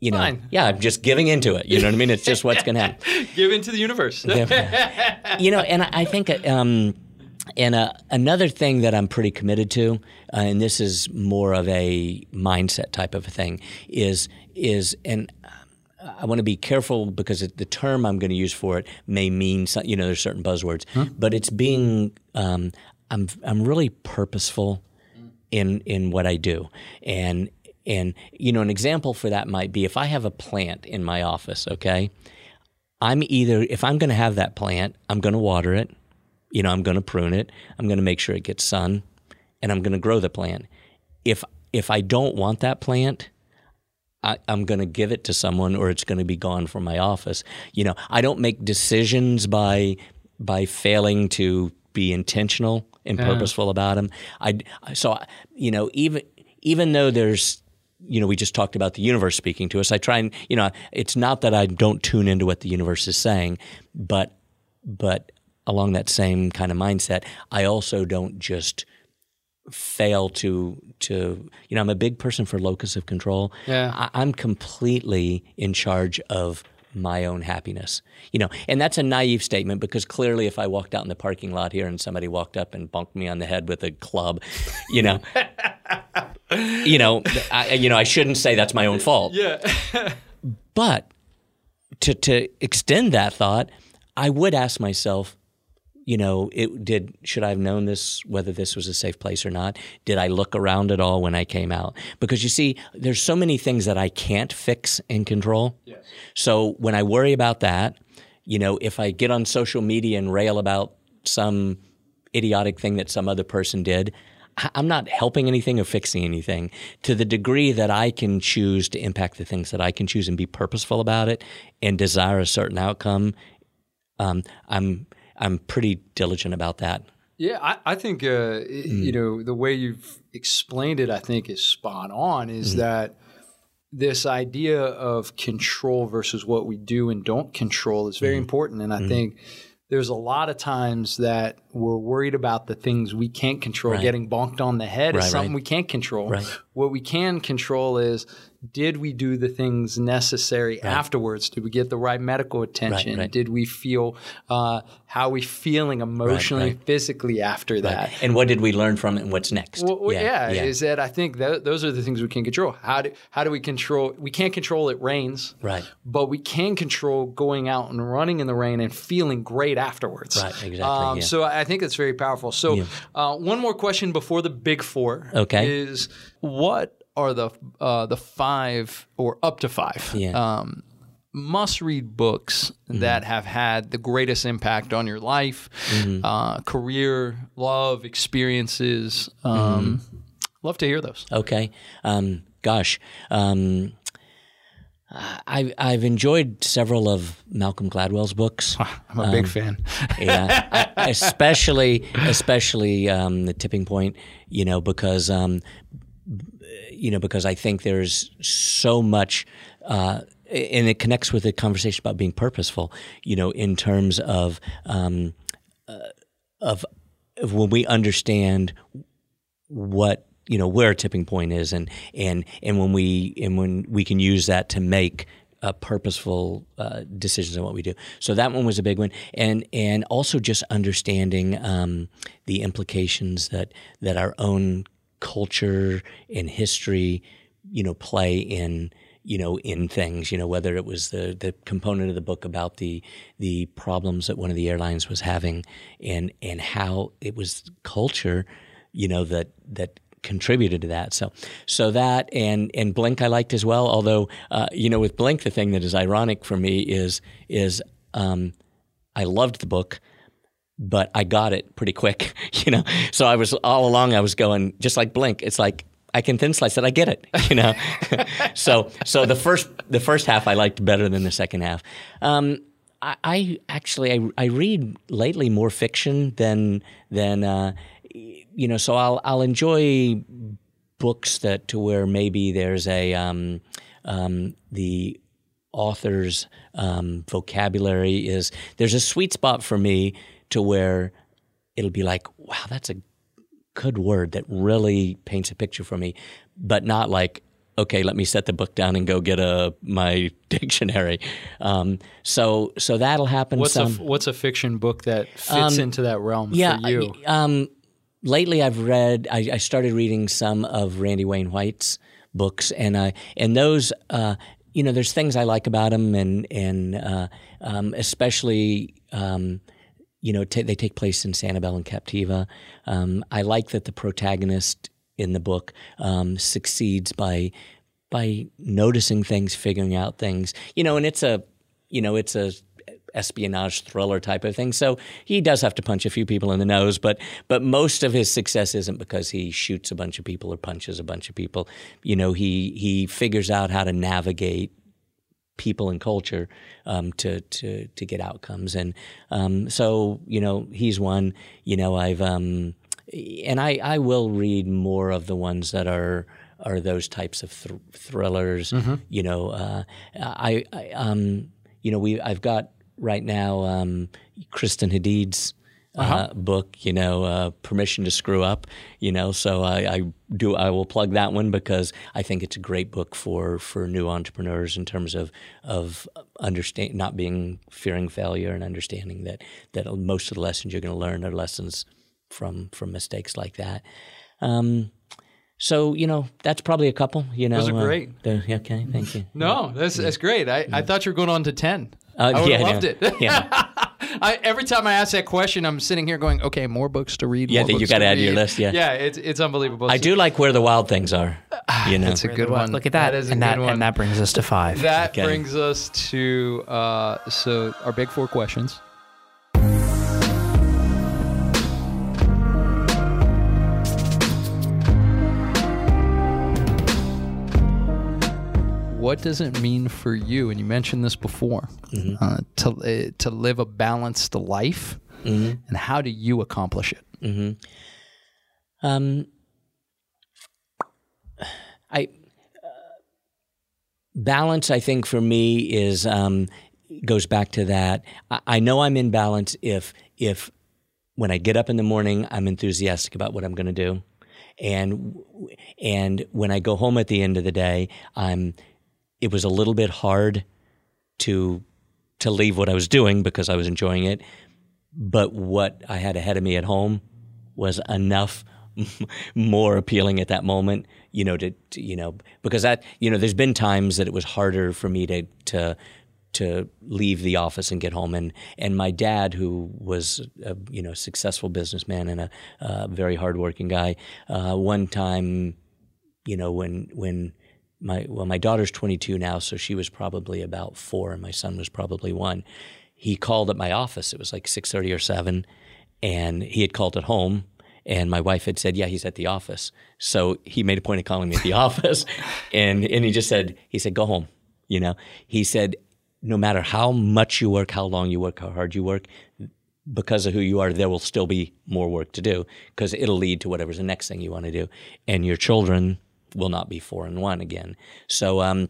You know, Fine. yeah, I'm just giving into it. You know what I mean? It's just what's gonna happen. Give into the universe. you know, and I I think, um, and uh, another thing that I'm pretty committed to, uh, and this is more of a mindset type of a thing, is is and. I want to be careful because it, the term I'm going to use for it may mean some, you know there's certain buzzwords, but it's being um, I'm I'm really purposeful in in what I do, and and you know an example for that might be if I have a plant in my office, okay, I'm either if I'm going to have that plant, I'm going to water it, you know, I'm going to prune it, I'm going to make sure it gets sun, and I'm going to grow the plant. If if I don't want that plant, I, I'm going to give it to someone, or it's going to be gone from my office. You know, I don't make decisions by by failing to be intentional and purposeful about them. I so you know even even though there's you know, we just talked about the universe speaking to us. I try and, you know, it's not that I don't tune into what the universe is saying, but, but along that same kind of mindset, I also don't just fail to, to, you know, I'm a big person for locus of control. Yeah. I, I'm completely in charge of my own happiness. You know, and that's a naive statement because clearly if I walked out in the parking lot here and somebody walked up and bunked me on the head with a club, you know, you know, I, you know, I shouldn't say that's my own fault. Yeah. But to to extend that thought, I would ask myself, you know, it did should I have known this whether this was a safe place or not? Did I look around at all when I came out? Because you see, there's so many things that I can't fix and control. Yes. So when I worry about that, you know, if I get on social media and rail about some idiotic thing that some other person did, I'm not helping anything or fixing anything to the degree that I can choose to impact the things that I can choose and be purposeful about it and desire a certain outcome. Um, I'm I'm pretty diligent about that. Yeah, I, I think uh, mm. you know the way you've explained it. I think is spot on. Is mm. that this idea of control versus what we do and don't control is very mm. important, and I mm. think there's a lot of times that we're worried about the things we can't control. Right. Getting bonked on the head right, is something right. we can't control. What we can control is did we do the things necessary right. afterwards? Did we get the right medical attention? Right, right. Did we feel uh, how are we feeling emotionally, physically after that? And what did we learn from it? And what's next? Well, yeah, yeah, yeah, is that I think that those are the things we can control. How do how do we control? We can't control it rains, right? But we can control going out and running in the rain and feeling great afterwards. Right, exactly. Um, yeah. So I think it's very powerful. So uh, one more question before the big four. Okay. Is what are the uh, the five or up to five yeah. um, must read books mm-hmm. that have had the greatest impact on your life, mm-hmm. uh, career, love, experiences. Um, mm-hmm. Love to hear those. Okay. Um, gosh. Um, I, I've enjoyed several of Malcolm Gladwell's books. I'm a big um, fan. yeah, especially especially um, the tipping point. You know, because um, you know, because I think there's so much, uh, and it connects with the conversation about being purposeful. You know, in terms of um, uh, of, of when we understand what you know where a tipping point is, and and and when we and when we can use that to make uh, purposeful uh, decisions on what we do. So that one was a big one, and and also just understanding um, the implications that that our own culture and history, you know, play in you know in things you know whether it was the the component of the book about the the problems that one of the airlines was having and and how it was culture you know that that contributed to that. So so that and and blink i liked as well although uh, you know with blink the thing that is ironic for me is is um, i loved the book but I got it pretty quick, you know. So I was all along I was going just like Blink. It's like I can thin slice it. I get it, you know. so so the first the first half I liked better than the second half. Um, I, I, actually I, I read lately more fiction than than uh, you know. So I'll I'll enjoy books that to where maybe there's a um, um, the author's um, vocabulary is there's a sweet spot for me to where it'll be like, wow, that's a good word that really paints a picture for me, but not like, okay, let me set the book down and go get a my dictionary. Um, so so that'll happen. What's some. a what's a fiction book that fits um, into that realm yeah, for you? Um, lately, I've read. I, I, started reading some of Randy Wayne White's books, and I and those. Uh, you know, there's things I like about him, and and uh, um, especially um, you know, t- they take place in Sanibel and Captiva. Um, I like that the protagonist in the book um, succeeds by by noticing things, figuring out things. You know, and it's a you know it's a espionage thriller type of thing. So he does have to punch a few people in the nose, but but most of his success isn't because he shoots a bunch of people or punches a bunch of people. You know, he he figures out how to navigate people and culture um, to to to get outcomes. And um, so you know he's one. You know I've um, and I I will read more of the ones that are are those types of th- thrillers. Mm-hmm. You know uh, I, I um you know we I've got right now um, Kristen Hadeed's uh-huh. uh, book, you know, uh, Permission to Screw Up, you know. So I, I, do I will plug that one because I think it's a great book for for new entrepreneurs in terms of of understand not being fearing failure and understanding that that most of the lessons you're going to learn are lessons from from mistakes like that. Um, so you know that's probably a couple. You know, Those are uh, great. they're- okay, thank you. No, that's that's great. I, I thought you were going on to ten. Uh, I would yeah, loved yeah, it. yeah. I, every time I ask that question, I'm sitting here going, "Okay, more books to read." Yeah, that you gotta add to your list, yeah. yeah, it's it's unbelievable. I do like where the wild things are. You know, That's a good one. Look at that, That is a and good that one. and that brings us to five. That Okay. brings us to uh, so our big four questions. What does it mean for you? And you mentioned this before uh, to uh, to live a balanced life, and how do you accomplish it? Um, I uh, balance. I think for me is um, goes back to that. I, I know I'm in balance if if when I get up in the morning, I'm enthusiastic about what I'm going to do, and and when I go home at the end of the day, I'm. It was a little bit hard to to leave what I was doing because I was enjoying it, but what I had ahead of me at home was enough more appealing at that moment, you know, to, to you know, because that, you know, there's been times that it was harder for me to to to leave the office and get home. And and my dad who was a you know successful businessman and a very hardworking guy uh, one time you know when when my well my daughter's 22 now so she was probably about 4 and my son was probably 1 he called at my office. It was like 6:30 or 7 and he had called at home and my wife had said yeah he's at the office. So he made a point of calling me at the office and and he just said he said go home you know? He said no matter how much you work how long you work how hard you work because of who you are, there will still be more work to do because it'll lead to whatever's the next thing you want to do. And your children will not be four and one again. So, um,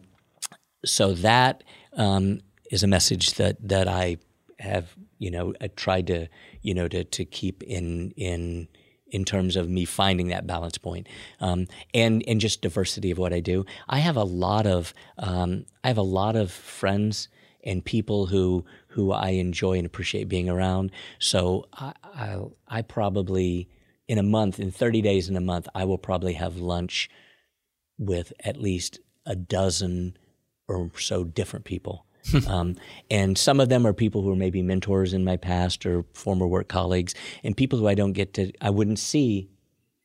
so that um, is a message that that I have, you know, I tried to, you know, to to keep in in in terms of me finding that balance point, um, and and just diversity of what I do. I have a lot of um, I have a lot of friends and people who who I enjoy and appreciate being around. So I I, I probably in a month, in thirty days in a month, I will probably have lunch with at least a dozen or so different people. um, and some of them are people who are maybe mentors in my past or former work colleagues, and people who I don't get to, I wouldn't see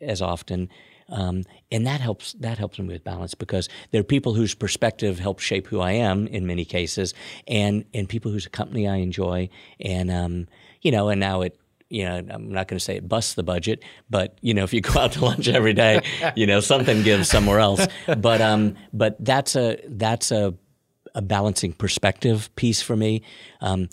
as often. Um, and that helps. That helps me with balance because there are people whose perspective helps shape who I am in many cases, and and people whose company I enjoy, and um, you know, and now it you know, I'm not going to say it busts the budget, but you know, if you go out to lunch every day, you know, something gives somewhere else. But um, but that's a that's a a balancing perspective piece for me. Um,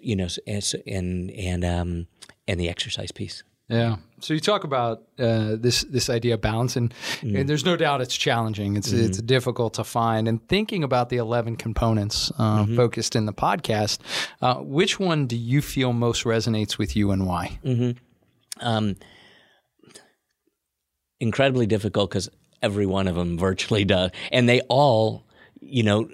you know, and and um, and the exercise piece. Yeah. So you talk about uh, this this idea of balance, and, and there's no doubt it's challenging. It's it's difficult to find. And thinking about the eleven components uh, focused in the podcast, uh, which one do you feel most resonates with you, and why? um, incredibly difficult because every one of them virtually does, and they all, you know,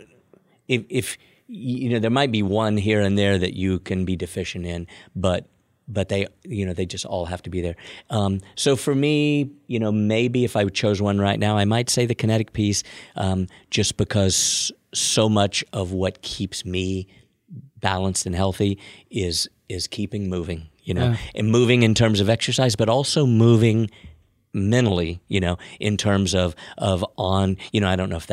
if, if you know, there might be one here and there that you can be deficient in, but but they, you know, they just all have to be there. Um, so for me, you know, maybe if I chose one right now, I might say the kinetic piece, um, just because so much of what keeps me balanced and healthy is is keeping moving you know and moving in terms of exercise but also moving mentally you know in terms of of on you know i don't know if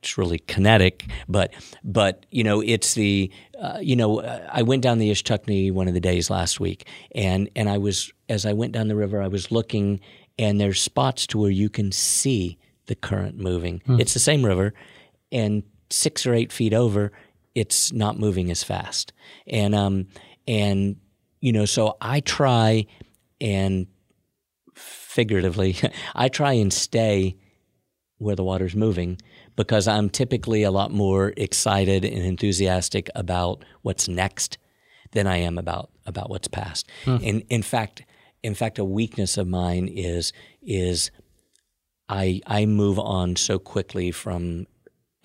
that's really kinetic but but you know it's the uh, you know i went down the Ichetucknee one of the days last week and and i was as i went down the river i was looking and there's spots to where you can see the current moving it's the same river and six or eight feet over, it's not moving as fast. And um, and you know, so I try and figuratively, I try and stay where the water's moving because I'm typically a lot more excited and enthusiastic about what's next than I am about about what's past. Hmm. In in fact, in fact, a weakness of mine is is I I move on so quickly from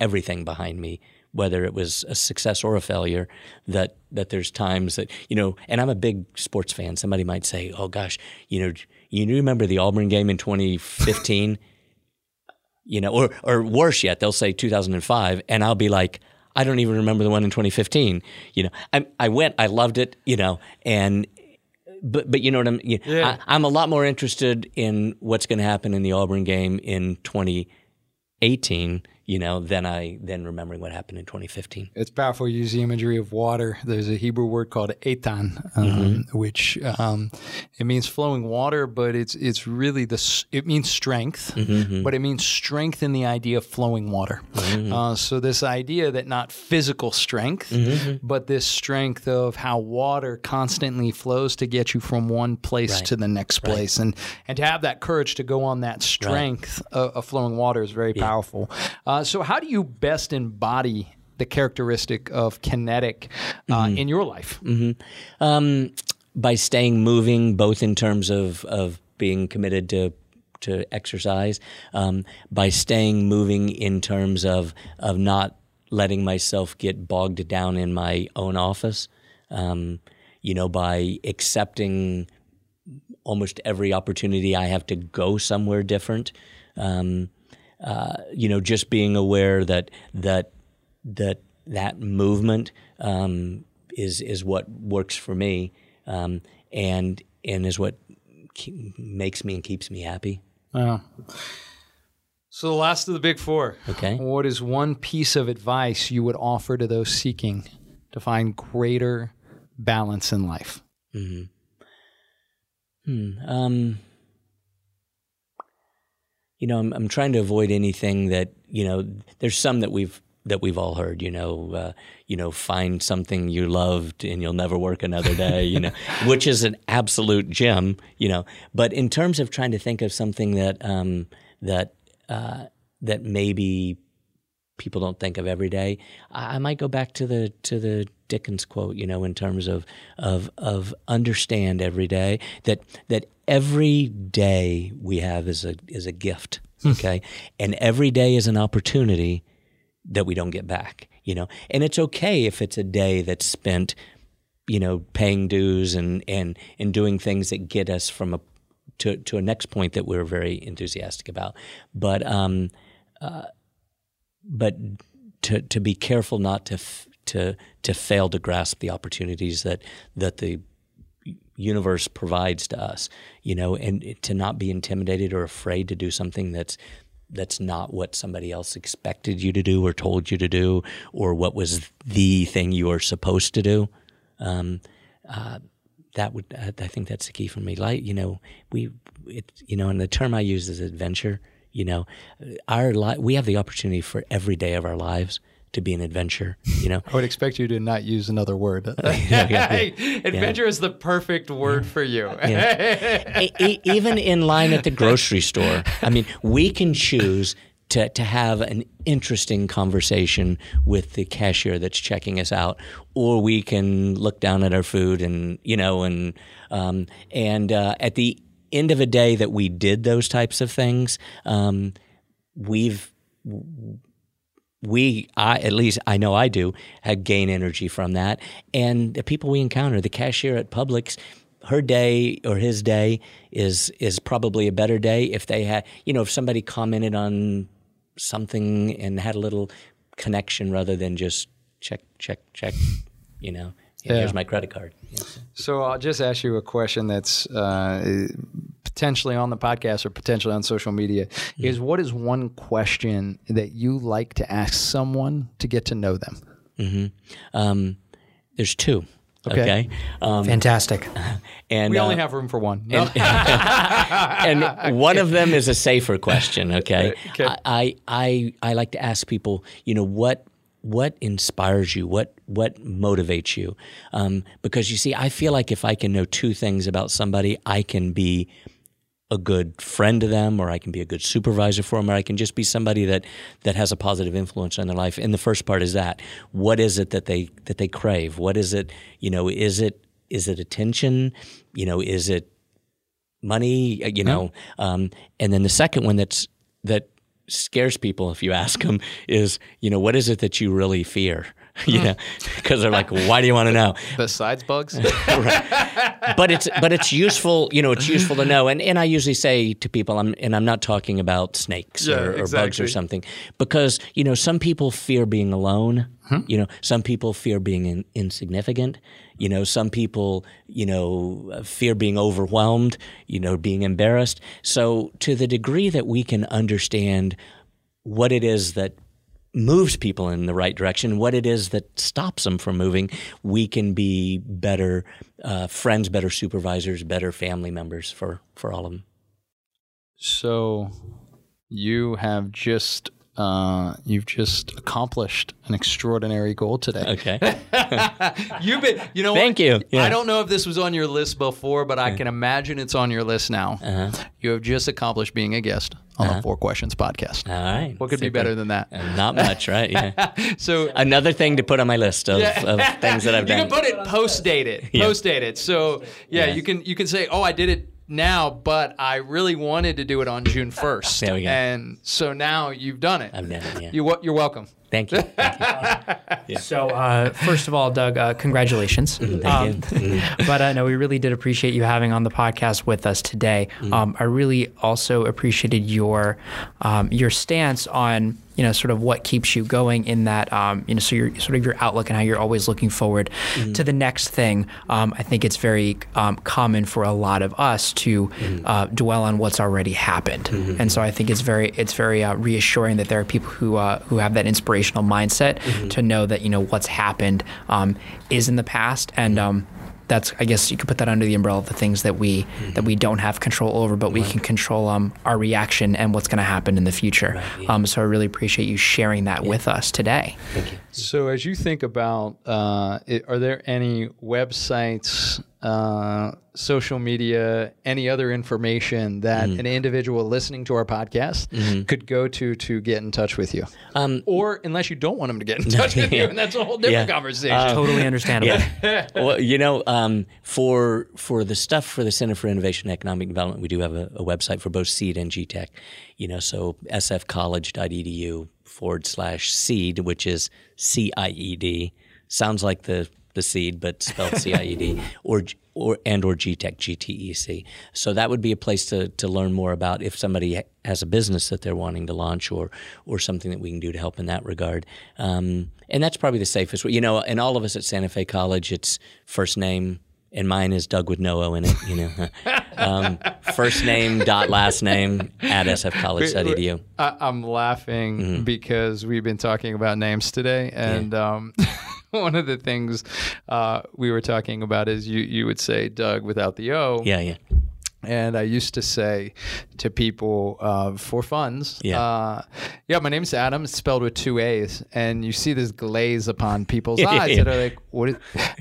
everything behind me, whether it was a success or a failure, that that there's times that you know, and I'm a big sports fan. Somebody might say, "Oh gosh, you know, you remember the Auburn game in 2015?" You know, or or worse yet, they'll say 2005, and I'll be like, I don't even remember the one in 2015. You know, I I went, I loved it, you know, and but but you know what I'm. You Yeah. I, I'm a lot more interested in what's going to happen in the Auburn game in 2018, you know, than I than remembering what happened in 2015. It's powerful. You use the imagery of water. There's a Hebrew word called etan, um, which um, it means flowing water, but it's it's really the it means strength, but it means strength in the idea of flowing water. Uh, so this idea that not physical strength, but this strength of how water constantly flows to get you from one place Right. to the next place, and and to have that courage to go on that strength of, of flowing water is very powerful. Uh, so how do you best embody the characteristic of kinetic uh, in your life? Um, by staying moving, both in terms of of being committed to to exercise, um, by staying moving in terms of of not letting myself get bogged down in my own office. Um, you know, by accepting almost every opportunity I have to go somewhere different. Um, uh, you know, just being aware that that that that movement um, is is what works for me, um, and and is what ke- makes me and keeps me happy. Wow. So the last of the big four. Okay. What is one piece of advice you would offer to those seeking to find greater balance in life? Hmm. Um, you know, I'm, I'm trying to avoid anything that you know. There's some that we've that we've all heard. You know, uh, you know, find something you loved and you'll never work another day. You know, which is an absolute gem. You know, but in terms of trying to think of something that um, that uh, that maybe people don't think of every day. I I might go back to the to the Dickens quote, you know, in terms of of of understand every day that that every day we have is a is a gift, okay, and every day is an opportunity that we don't get back, you know, and it's okay if it's a day that's spent, you know, paying dues and and and doing things that get us from a to to a next point that we're very enthusiastic about, but um but to to be careful not to f- to to fail to grasp the opportunities that that the universe provides to us, you know, and to not be intimidated or afraid to do something that's that's not what somebody else expected you to do or told you to do or what was the thing you were supposed to do. Um, uh, that would I think that's the key for me. Like you know, we it you know, and the term I use is adventure. You know, our li- we have the opportunity for every day of our lives to be an adventure. You know, I would expect you to not use another word. yeah, yeah. Adventure is the perfect word for you. E- even in line at the grocery store. I mean, we can choose to, to have an interesting conversation with the cashier that's checking us out, or we can look down at our food and you know, and um, and uh, at the end of a day that we did those types of things, um, we've we I at least I know I do had gain energy from that. And the people we encounter the cashier at Publix her day or his day is is probably a better day if they had you know if somebody commented on something and had a little connection rather than just check check check you know Yeah. here's my credit card So I'll just ask you a question that's uh, potentially on the podcast or potentially on social media. Is what is one question that you like to ask someone to get to know them? um, there's two Okay. okay, Um, Fantastic. and We uh, only have room for one. No? and one of them is a safer question. Okay, Okay. I, I I I like to ask people, you know, what what inspires you, what what motivates you, um, because you see, I feel like if I can know two things about somebody, I can be a good friend to them, or I can be a good supervisor for them, or I can just be somebody that that has a positive influence on their life. And the first part is that what is it that they that they crave? What is it? You know, is it is it attention? You know, is it money? uh, You know, um, and then the second one that's that scares people if you ask them is you know what is it that you really fear you know, because they're like, why do you want to know? Besides bugs? but it's but it's useful, you know, it's useful to know. And and I usually say to people, I'm and I'm not talking about snakes Yeah, or, or bugs or something, because you know some people fear being alone. Hmm? You know, some people fear being in, insignificant. You know, some people, you know, fear being overwhelmed. You know, being embarrassed. So to the degree that we can understand what it is that moves people in the right direction, what it is that stops them from moving, we can be better uh, friends, better supervisors, better family members for, for all of them. So you have just uh, you've just accomplished an extraordinary goal today. Okay. You've been, you know, Thank what? you. Yeah. I don't know if this was on your list before, but I can imagine it's on your list now. Uh-huh. You have just accomplished being a guest on the Four Questions podcast. All right. What could be better than that? Uh, Not much, right? Yeah. So Another thing to put on my list of, of things that I've you done. You can put it post date it, post date it. So yeah, Yeah. you can you can say, oh, I did it now, but I really wanted to do it on June first. There we go. And so now you've done it. I've done it, yeah. You you're welcome. Thank you. Thank you. So, uh, first of all, Dug, uh, congratulations. Thank Um, you. but uh, no, we really did appreciate you having on the podcast with us today. Um, I really also appreciated your um, your stance on you know sort of what keeps you going in that um, you know so your sort of your outlook and how you're always looking forward to the next thing. Um, I think it's very um, common for a lot of us to uh, dwell on what's already happened, and so I think it's very it's very uh, reassuring that there are people who uh, who have that inspirational mindset to know that you know what's happened um, is in the past. And. That's I guess you could put that under the umbrella of the things that we that we don't have control over, but we can control um, our reaction and what's going to happen in the future. um, so I really appreciate you sharing that with us today. Thank you. So, as you think about, uh, it, are there any websites, uh, social media, any other information that an individual listening to our podcast could go to to get in touch with you? Um, or unless you don't want them to get in touch with you, and that's a whole different Yeah. conversation. Totally understandable. Yeah. well, you know, um, for for the stuff for the Center for Innovation and Economic Development, we do have a, a website for both Seed and GTEC. You know, so sfcollege.edu forward slash seed, which is C I E D. Sounds like the the seed, but spelled C I E D, or or and or GTEC G T E C. So that would be a place to to learn more about if somebody has a business that they're wanting to launch, or or something that we can do to help in that regard. Um, and that's probably the safest way. You know, and all of us at Santa Fe College, it's first name. And mine is Dug with no O in it, you know. um, first name dot last name at sfcollege.edu. I, I'm laughing Mm-hmm. because we've been talking about names today, and um, one of the things uh, we were talking about is you you would say Dug without the O, Yeah, yeah. and I used to say to people uh, for funds, Yeah. uh, yeah, my name's Adam, it's spelled with two A's, and you see this glaze upon people's eyes that are like, what? Is,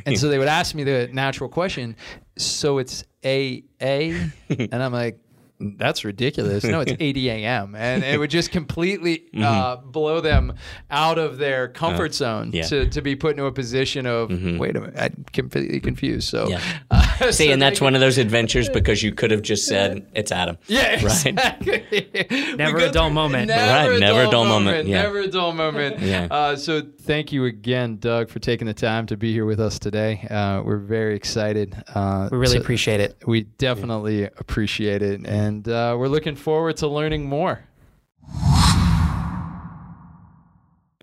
and so they would ask me the natural question, so it's A A, and I'm like. That's ridiculous. No, it's 8 a.m. And it would just completely uh, blow them out of their comfort zone Mm-hmm. Uh, yeah. to, to be put into a position of, wait a minute, I'm completely confused. So, Yeah. uh, See, so and they that's one of those adventures because you could have just said it's Adam. Yeah, Right. exactly. Never a dull moment. Never, Right, a, never dull a dull moment, yeah. Never a dull moment. Yeah. Uh, so thank you again, Dug, for taking the time to be here with us today. Uh, we're very excited. Uh, We really to- appreciate it. We definitely appreciate it, and uh, we're looking forward to learning more.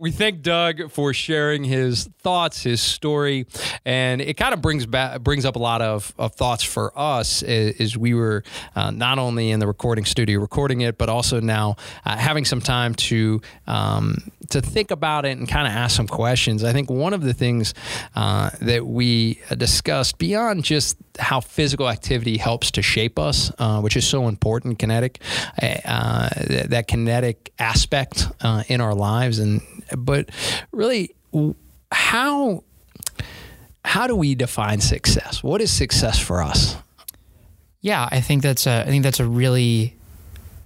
We thank Dug for sharing his thoughts, his story, and it kind of brings back brings up a lot of, of thoughts for us as, we were uh, not only in the recording studio recording it, but also now uh, having some time to um, to think about it and kind of ask some questions. I think one of the things uh, that we discussed beyond just how physical activity helps to shape us, uh, which is so important, kinetic, uh, that, that kinetic aspect uh, in our lives, and but really, how how do we define success? What is success for us? Yeah, I think that's a I think that's a really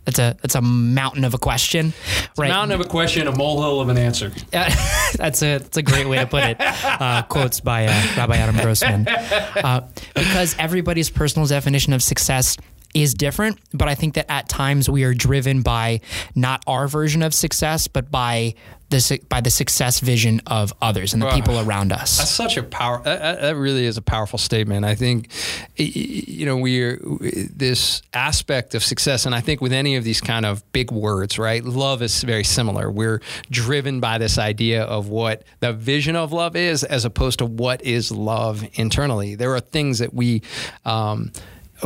that's a that's a mountain of a question. right. Mountain of a question, a molehill of an answer. Yeah, that's a that's a great way to put it. Uh, quotes by uh, Rabbi Adam Grossman, uh, because everybody's personal definition of success is different, but I think that at times we are driven by not our version of success, but by the by the success vision of others and the people around us. That's such a power. That, that really is a powerful statement. I think, you know, we're this aspect of success, and I think with any of these kind of big words, right? Love is very similar. We're driven by this idea of what the vision of love is, as opposed to what is love internally. There are things that we. Um,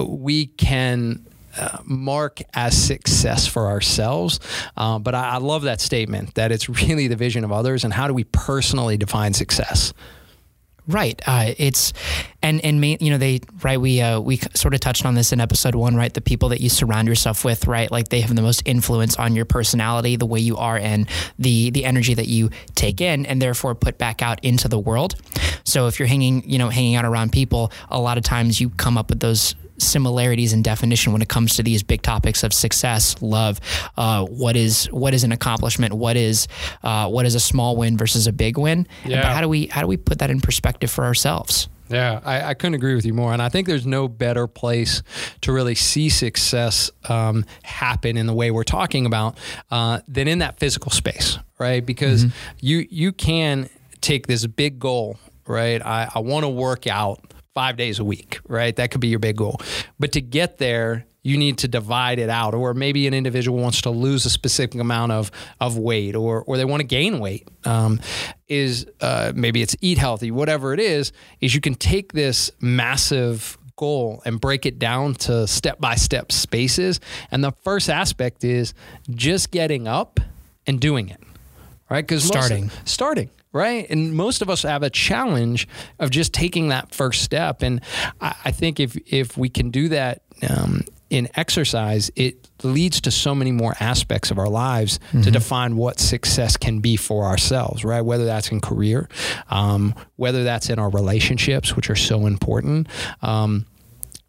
we can uh, mark as success for ourselves. Uh, but I, I, love that statement that it's really the vision of others and how do we personally define success. Right. Uh, it's and and main, you know they right we uh, we sort of touched on this in episode one right the people that you surround yourself with right like they have the most influence on your personality the way you are and the the energy that you take in and therefore put back out into the world. So if you're hanging you know hanging out around people a lot of times you come up with those similarities in definition when it comes to these big topics of success, love. Uh, what is what is an accomplishment? What is uh, what is a small win versus a big win? Yeah. But how do we how do we put that in perspective for ourselves? Yeah, I, I, couldn't agree with you more. And I think there's no better place to really see success um, happen in the way we're talking about uh, than in that physical space, right? Because mm-hmm. you you can take this big goal, right? I, I want to work out five days a week, right? That could be your big goal. But to get there, you need to divide it out. Or maybe an individual wants to lose a specific amount of, of weight or, or they want to gain weight. Um, is uh, maybe it's eat healthy, whatever it is, is you can take this massive goal and break it down to step by step spaces. And the first aspect is just getting up and doing it, right? Because starting, starting, right? And most of us have a challenge of just taking that first step. And I, I think if if we can do that um, in exercise, it leads to so many more aspects of our lives mm-hmm. to define what success can be for ourselves, right? Whether that's in career, um, whether that's in our relationships, which are so important. Um,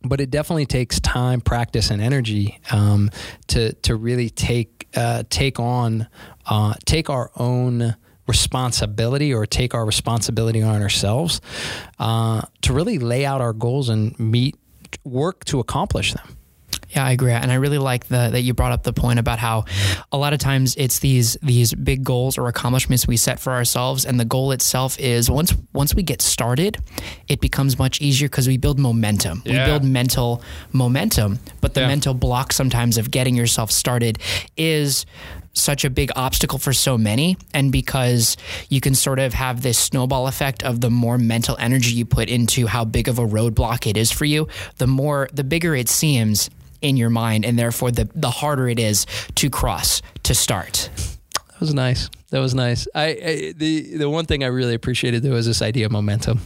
but it definitely takes time, practice, and energy um, to to really take uh, take on uh, take our own responsibility or take our responsibility on ourselves uh, to really lay out our goals and meet work to accomplish them. Yeah, I agree, and I really like the, that you brought up the point about how a lot of times it's these these big goals or accomplishments we set for ourselves, and the goal itself is once once we get started, it becomes much easier because we build momentum. Yeah. We build mental momentum, but the yeah. mental block sometimes of getting yourself started is such a big obstacle for so many. And because you can sort of have this snowball effect of the more mental energy you put into how big of a roadblock it is for you, the more, the bigger it seems in your mind. And therefore, the, the harder it is to cross, to start. That was nice. That was nice. I, I the the one thing I really appreciated though was this idea of momentum.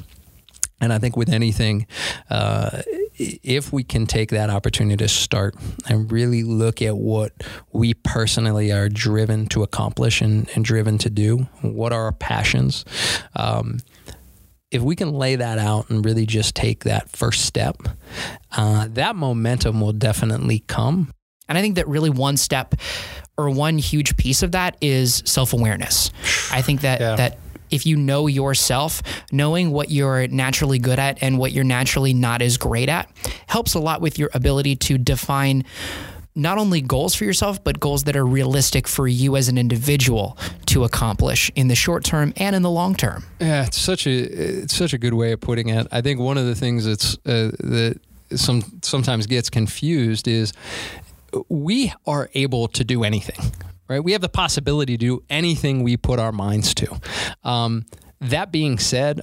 And I think with anything, uh, if we can take that opportunity to start and really look at what we personally are driven to accomplish and, and driven to do, what are our passions, um, if we can lay that out and really just take that first step, uh, that momentum will definitely come. And I think that really one step or one huge piece of that is self awareness. I think that yeah. that if you know yourself, knowing what you're naturally good at and what you're naturally not as great at helps a lot with your ability to define not only goals for yourself, but goals that are realistic for you as an individual to accomplish in the short term and in the long term. Yeah, it's such a it's such a good way of putting it. I think one of the things that's uh, that some sometimes gets confused is we are able to do anything right? We have the possibility to do anything we put our minds to. Um, that being said,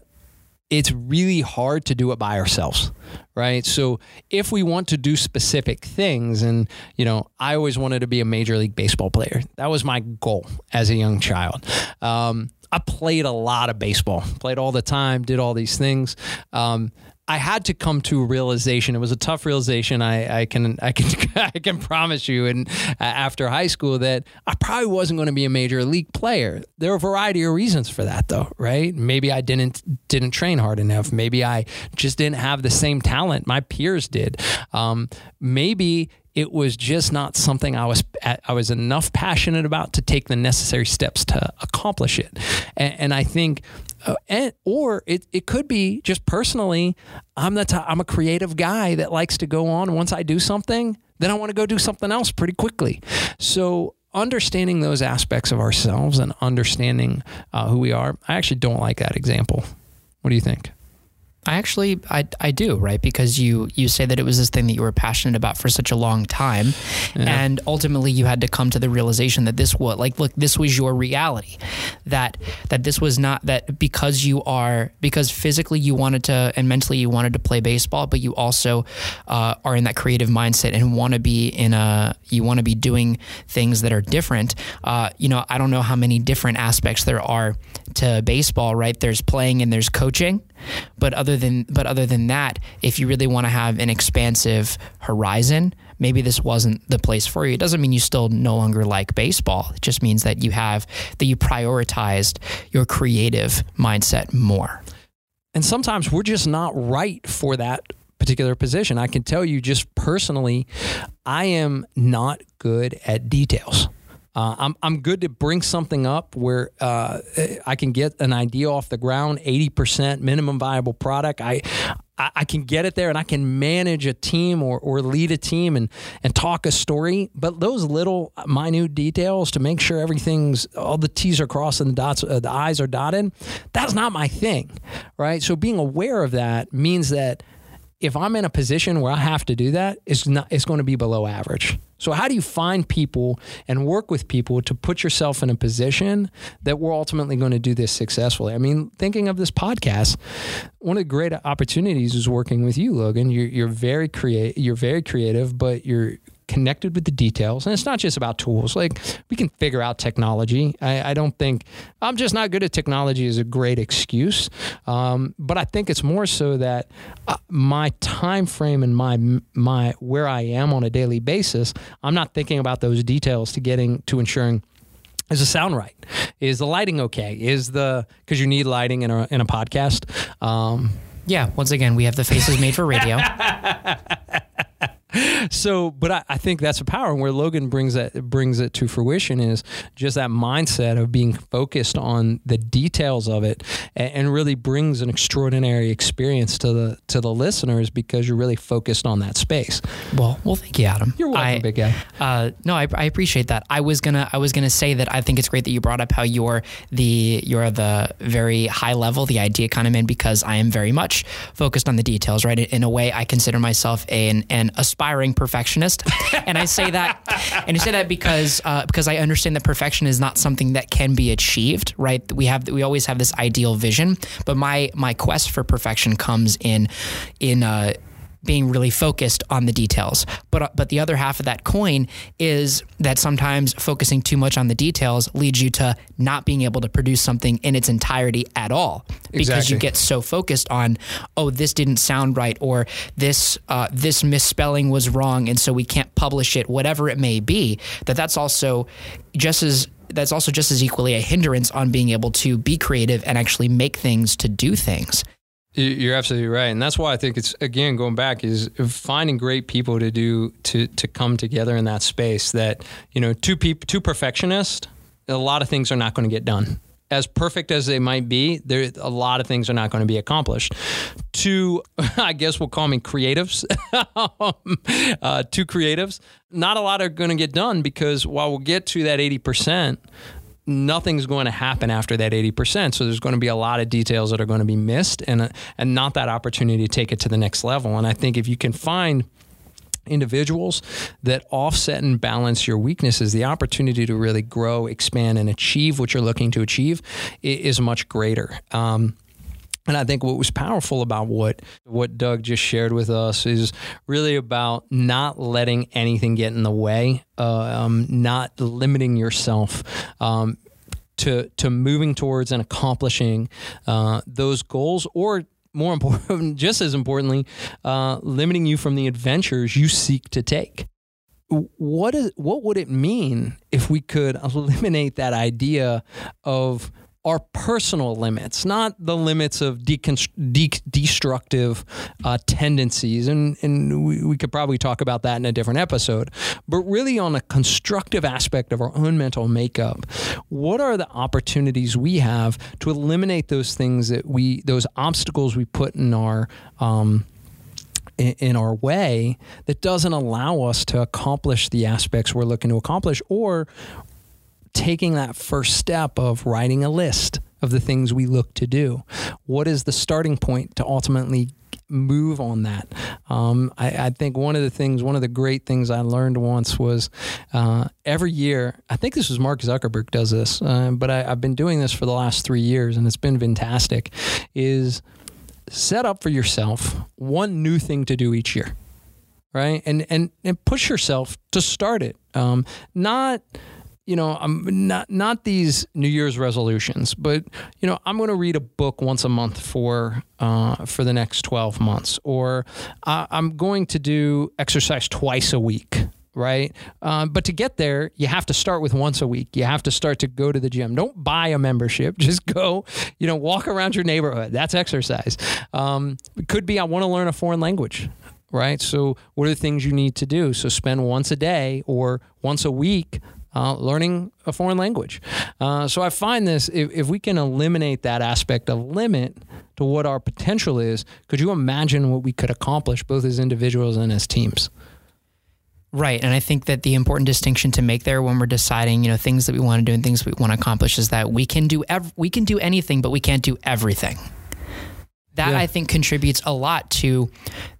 it's really hard to do it by ourselves, right? So if we want to do specific things, and you know, I always wanted to be a major league baseball player. That was my goal as a young child. Um, I played a lot of baseball, played all the time, did all these things. Um, I had to come to a realization. It was a tough realization. I, I can I can I can promise you. And after high school, that I probably wasn't going to be a major league player. There are a variety of reasons for that, though. Right? Maybe I didn't didn't train hard enough. Maybe I just didn't have the same talent my peers did. Um, maybe it was just not something I was I was enough passionate about to take the necessary steps to accomplish it. And, and I think, uh, and, or it, it could be just personally, I'm the I'm a creative guy that likes to go on. Once I do something, then I want to go do something else pretty quickly. So understanding those aspects of ourselves and understanding uh, who we are, I actually don't like that example. What do you think? I actually I, I do right because you you say that it was this thing that you were passionate about for such a long time, yeah. and ultimately you had to come to the realization that this was like look this was your reality, that that this was not that because you are because physically you wanted to and mentally you wanted to play baseball, but you also uh, are in that creative mindset and want to be in a you want to be doing things that are different. Uh, you know I don't know how many different aspects there are to baseball. Right, there's playing and there's coaching but other than but other than that, if you really want to have an expansive horizon, maybe this wasn't the place for you. It doesn't mean you still no longer like baseball. It just means that you have that you prioritized your creative mindset more. And sometimes we're just not right for that particular position. I can tell you just personally, I am not good at details. Uh, I'm I'm good to bring something up where uh, I can get an idea off the ground, eighty percent minimum viable product. I I can get it there and I can manage a team or, or lead a team and, and talk a story. But those little minute details to make sure everything's all the T's are crossed and the dots, uh, the I's are dotted, that's not my thing, right? So being aware of that means that if I'm in a position where I have to do that, it's not it's going to be below average. So how do you find people and work with people to put yourself in a position that we're ultimately going to do this successfully? I mean, thinking of this podcast, one of the great opportunities is working with you, Logan. You're, you're very creative. You're very creative, but you're connected with the details. And it's not just about tools. Like we can figure out technology. I, I don't think I'm just not good at technology is a great excuse. Um, but I think it's more so that uh, my time frame and my my where I am on a daily basis, I'm not thinking about those details to getting to ensuring is the sound right? Is the lighting okay? Is the because you need lighting in a in a podcast? Um, yeah. Once again, we have the faces made for radio. so, but I, I, think that's a power. And where Logan brings that brings it to fruition is just that mindset of being focused on the details of it, and, and, really brings an extraordinary experience to the to the listeners because you're really focused on that space. Well, well, thank you, Adam. You're welcome, I, big guy. Uh, no, I, I, appreciate that. I was gonna I was gonna say that I think it's great that you brought up how you're the you're the very high level, the idea kind of man, because I am very much focused on the details. Right, in a way, I consider myself an an aspiring perfectionist, and I say that, and I say that because uh, because I understand that perfection is not something that can be achieved. Right? We have we always have this ideal vision, but my my quest for perfection comes in in. Uh, being really focused on the details. But but the other half of that coin is that sometimes focusing too much on the details leads you to not being able to produce something in its entirety at all because exactly. you get so focused on oh this didn't sound right or this uh, this misspelling was wrong and so we can't publish it whatever it may be that that's also just as that's also just as equally a hindrance on being able to be creative and actually make things to do things. You're absolutely right, and that's why I think it's again going back is finding great people to do to to come together in that space. That you know, two people, two perfectionists, a lot of things are not going to get done. As perfect as they might be, there a lot of things are not going to be accomplished. Two, I guess we'll call me creatives. uh, two creatives, not a lot are going to get done because while we'll get to that eighty percent, nothing's going to happen after that 80%. So there's going to be a lot of details that are going to be missed and, and not that opportunity to take it to the next level. And I think if you can find individuals that offset and balance your weaknesses, the opportunity to really grow, expand, and achieve what you're looking to achieve is much greater. Um, and I think what was powerful about what what Dug just shared with us is really about not letting anything get in the way, uh, um, not limiting yourself. Um, to, to moving towards and accomplishing uh, those goals, or more important, just as importantly, uh, limiting you from the adventures you seek to take what is what would it mean if we could eliminate that idea of our personal limits, not the limits of deconst- de- destructive uh, tendencies. And, and we, we could probably talk about that in a different episode. But really, on a constructive aspect of our own mental makeup, what are the opportunities we have to eliminate those things that we, those obstacles we put in our, um, in, our way that doesn't allow us to accomplish the aspects we're looking to accomplish or taking that first step of writing a list of the things we look to do. What is the starting point to ultimately move on that? Um, I, I, think one of the things, one of the great things I learned once was uh, every year, I think this was Mark Zuckerberg does this, uh, but I, I've been doing this for the last three years and it's been fantastic, is set up for yourself one new thing to do each year right and and and push yourself to start it um, not you know, I'm not not these New Year's resolutions, but you know, I'm going to read a book once a month for uh, for the next 12 months, or uh, I'm going to do exercise twice a week. Right. Um, but to get there, you have to start with once a week. You have to start to go to the gym. Don't buy a membership. Just go, you know, walk around your neighborhood. That's exercise. Um, it could be I want to learn a foreign language right? So, what are the things you need to do? So, spend once a day or once a week uh, learning a foreign language. Uh, so I find this if, if we can eliminate that aspect of limit to what our potential is, could you imagine what we could accomplish both as individuals and as teams? Right. And I think that the important distinction to make there when we're deciding, you know, things that we want to do and things we want to accomplish is that we can do ev- we can do anything, but we can't do everything. That yeah. I think contributes a lot to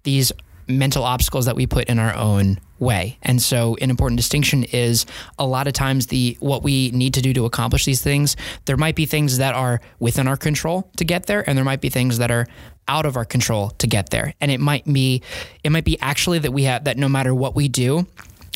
these mental obstacles that we put in our own way. And so an important distinction is a lot of times the what we need to do to accomplish these things, there might be things that are within our control to get there and there might be things that are out of our control to get there. And it might be it might be actually that we have that no matter what we do,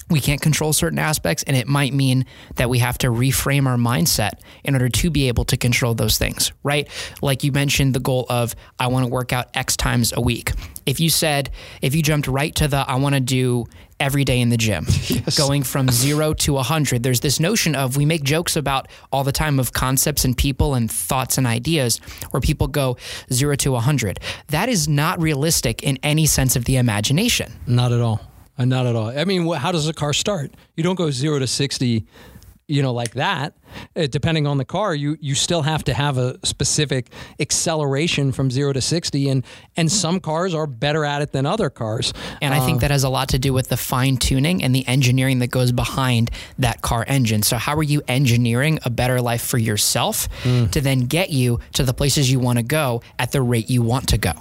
we can't control certain aspects, and it might mean that we have to reframe our mindset in order to be able to control those things, right? Like you mentioned, the goal of I want to work out X times a week. If you said, if you jumped right to the I want to do every day in the gym, yes. going from zero to a 100, there's this notion of we make jokes about all the time of concepts and people and thoughts and ideas where people go zero to a 100. That is not realistic in any sense of the imagination. Not at all. Not at all. I mean, how does a car start? You don't go zero to 60, you know, like that. Uh, depending on the car, you, you still have to have a specific acceleration from zero to 60. And, and some cars are better at it than other cars. And I think uh, that has a lot to do with the fine tuning and the engineering that goes behind that car engine. So, how are you engineering a better life for yourself mm. to then get you to the places you want to go at the rate you want to go?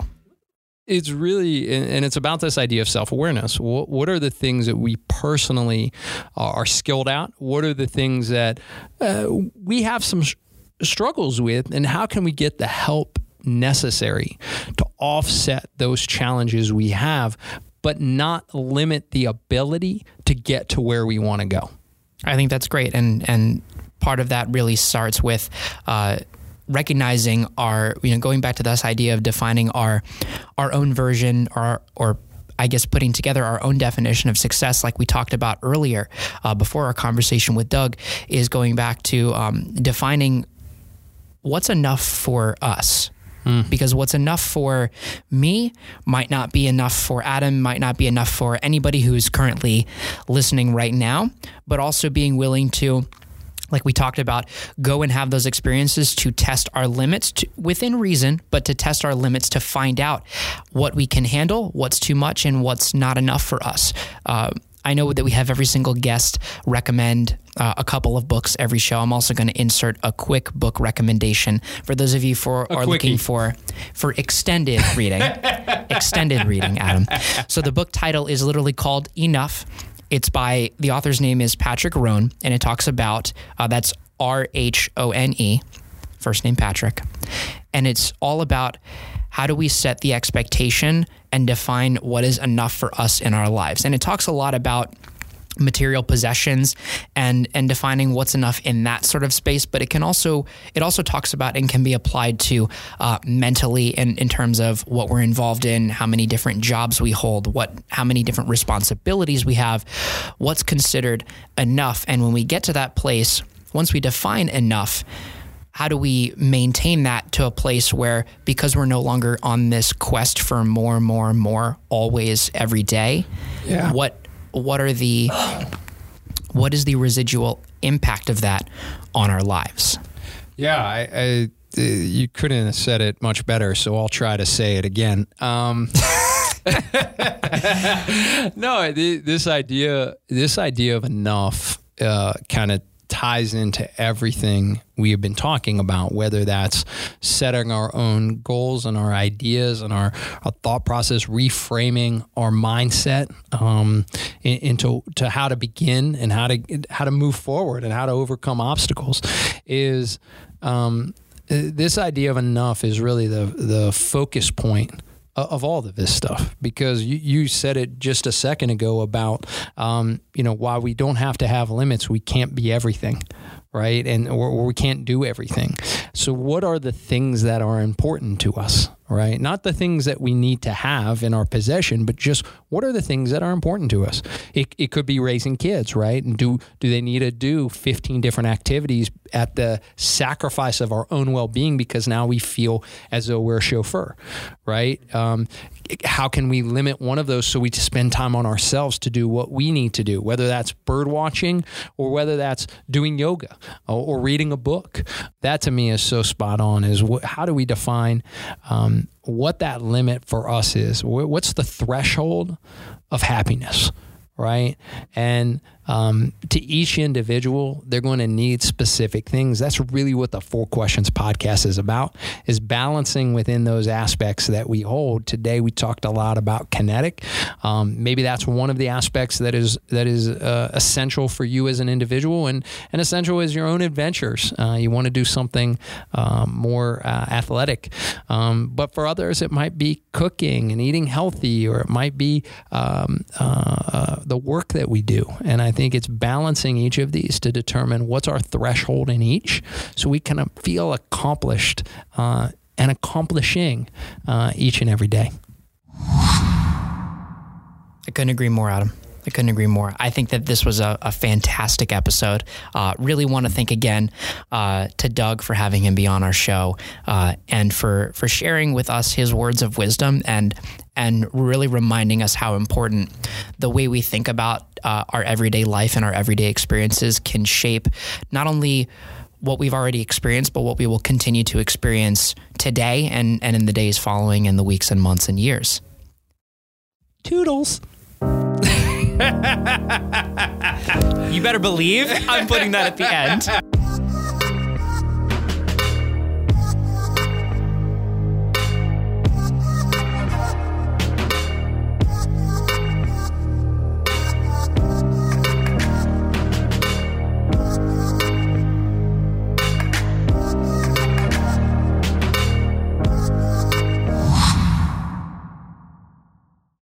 It's really and it's about this idea of self-awareness. What, what are the things that we personally are skilled at? What are the things that uh, we have some sh- struggles with and how can we get the help necessary to offset those challenges we have but not limit the ability to get to where we want to go? I think that's great and and part of that really starts with uh, recognizing our, you know, going back to this idea of defining our our own version or or I guess putting together our own definition of success, like we talked about earlier uh, before our conversation with Dug, is going back to um, defining what's enough for us. Mm. Because what's enough for me might not be enough for Adam, might not be enough for anybody who's currently listening right now, but also being willing to like we talked about, go and have those experiences to test our limits to, within reason, but to test our limits to find out what we can handle, what's too much, and what's not enough for us. Uh, I know that we have every single guest recommend uh, a couple of books every show. I'm also going to insert a quick book recommendation for those of you for are looking for for extended reading. extended reading, Adam. So the book title is literally called Enough it's by the author's name is Patrick Rhone, and it talks about uh, that's R H O N E, first name Patrick, and it's all about how do we set the expectation and define what is enough for us in our lives. And it talks a lot about material possessions and and defining what's enough in that sort of space but it can also it also talks about and can be applied to uh, mentally in, in terms of what we're involved in how many different jobs we hold what how many different responsibilities we have what's considered enough and when we get to that place once we define enough how do we maintain that to a place where because we're no longer on this quest for more and more and more always every day Yeah. what what are the what is the residual impact of that on our lives Yeah, I, I uh, you couldn't have said it much better, so I'll try to say it again. Um, no, th- this idea, this idea of enough, uh, kind of ties into everything we have been talking about, whether that's setting our own goals and our ideas and our, our thought process, reframing our mindset um, into to how to begin and how to how to move forward and how to overcome obstacles is um, this idea of enough is really the the focus point of all of this stuff because you, you said it just a second ago about um, you know why we don't have to have limits we can't be everything right? And or, or we can't do everything. So what are the things that are important to us right? Not the things that we need to have in our possession but just what are the things that are important to us? It, it could be raising kids right? And do do they need to do 15 different activities at the sacrifice of our own well-being because now we feel as though we're a chauffeur right? Um, how can we limit one of those so we spend time on ourselves to do what we need to do whether that's bird watching or whether that's doing yoga or, or reading a book? That to me is so spot on is how do we define um, what that limit for us is what's the threshold of happiness right? And um, to each individual, they're going to need specific things. That's really what the Four Questions podcast is about: is balancing within those aspects that we hold. Today, we talked a lot about kinetic. Um, maybe that's one of the aspects that is that is uh, essential for you as an individual, and and essential is your own adventures. Uh, you want to do something um, more uh, athletic, um, but for others, it might be cooking and eating healthy, or it might be um, uh, the work that we do. And I think it's balancing each of these to determine what's our threshold in each so we kind of feel accomplished uh, and accomplishing uh, each and every day. I couldn't agree more, Adam. I couldn't agree more. I think that this was a, a fantastic episode. Uh, really want to thank again uh, to Dug for having him be on our show uh, and for for sharing with us his words of wisdom and and really reminding us how important the way we think about uh, our everyday life and our everyday experiences can shape not only what we've already experienced, but what we will continue to experience today and, and in the days following and the weeks and months and years. Toodles. You better believe I'm putting that at the end.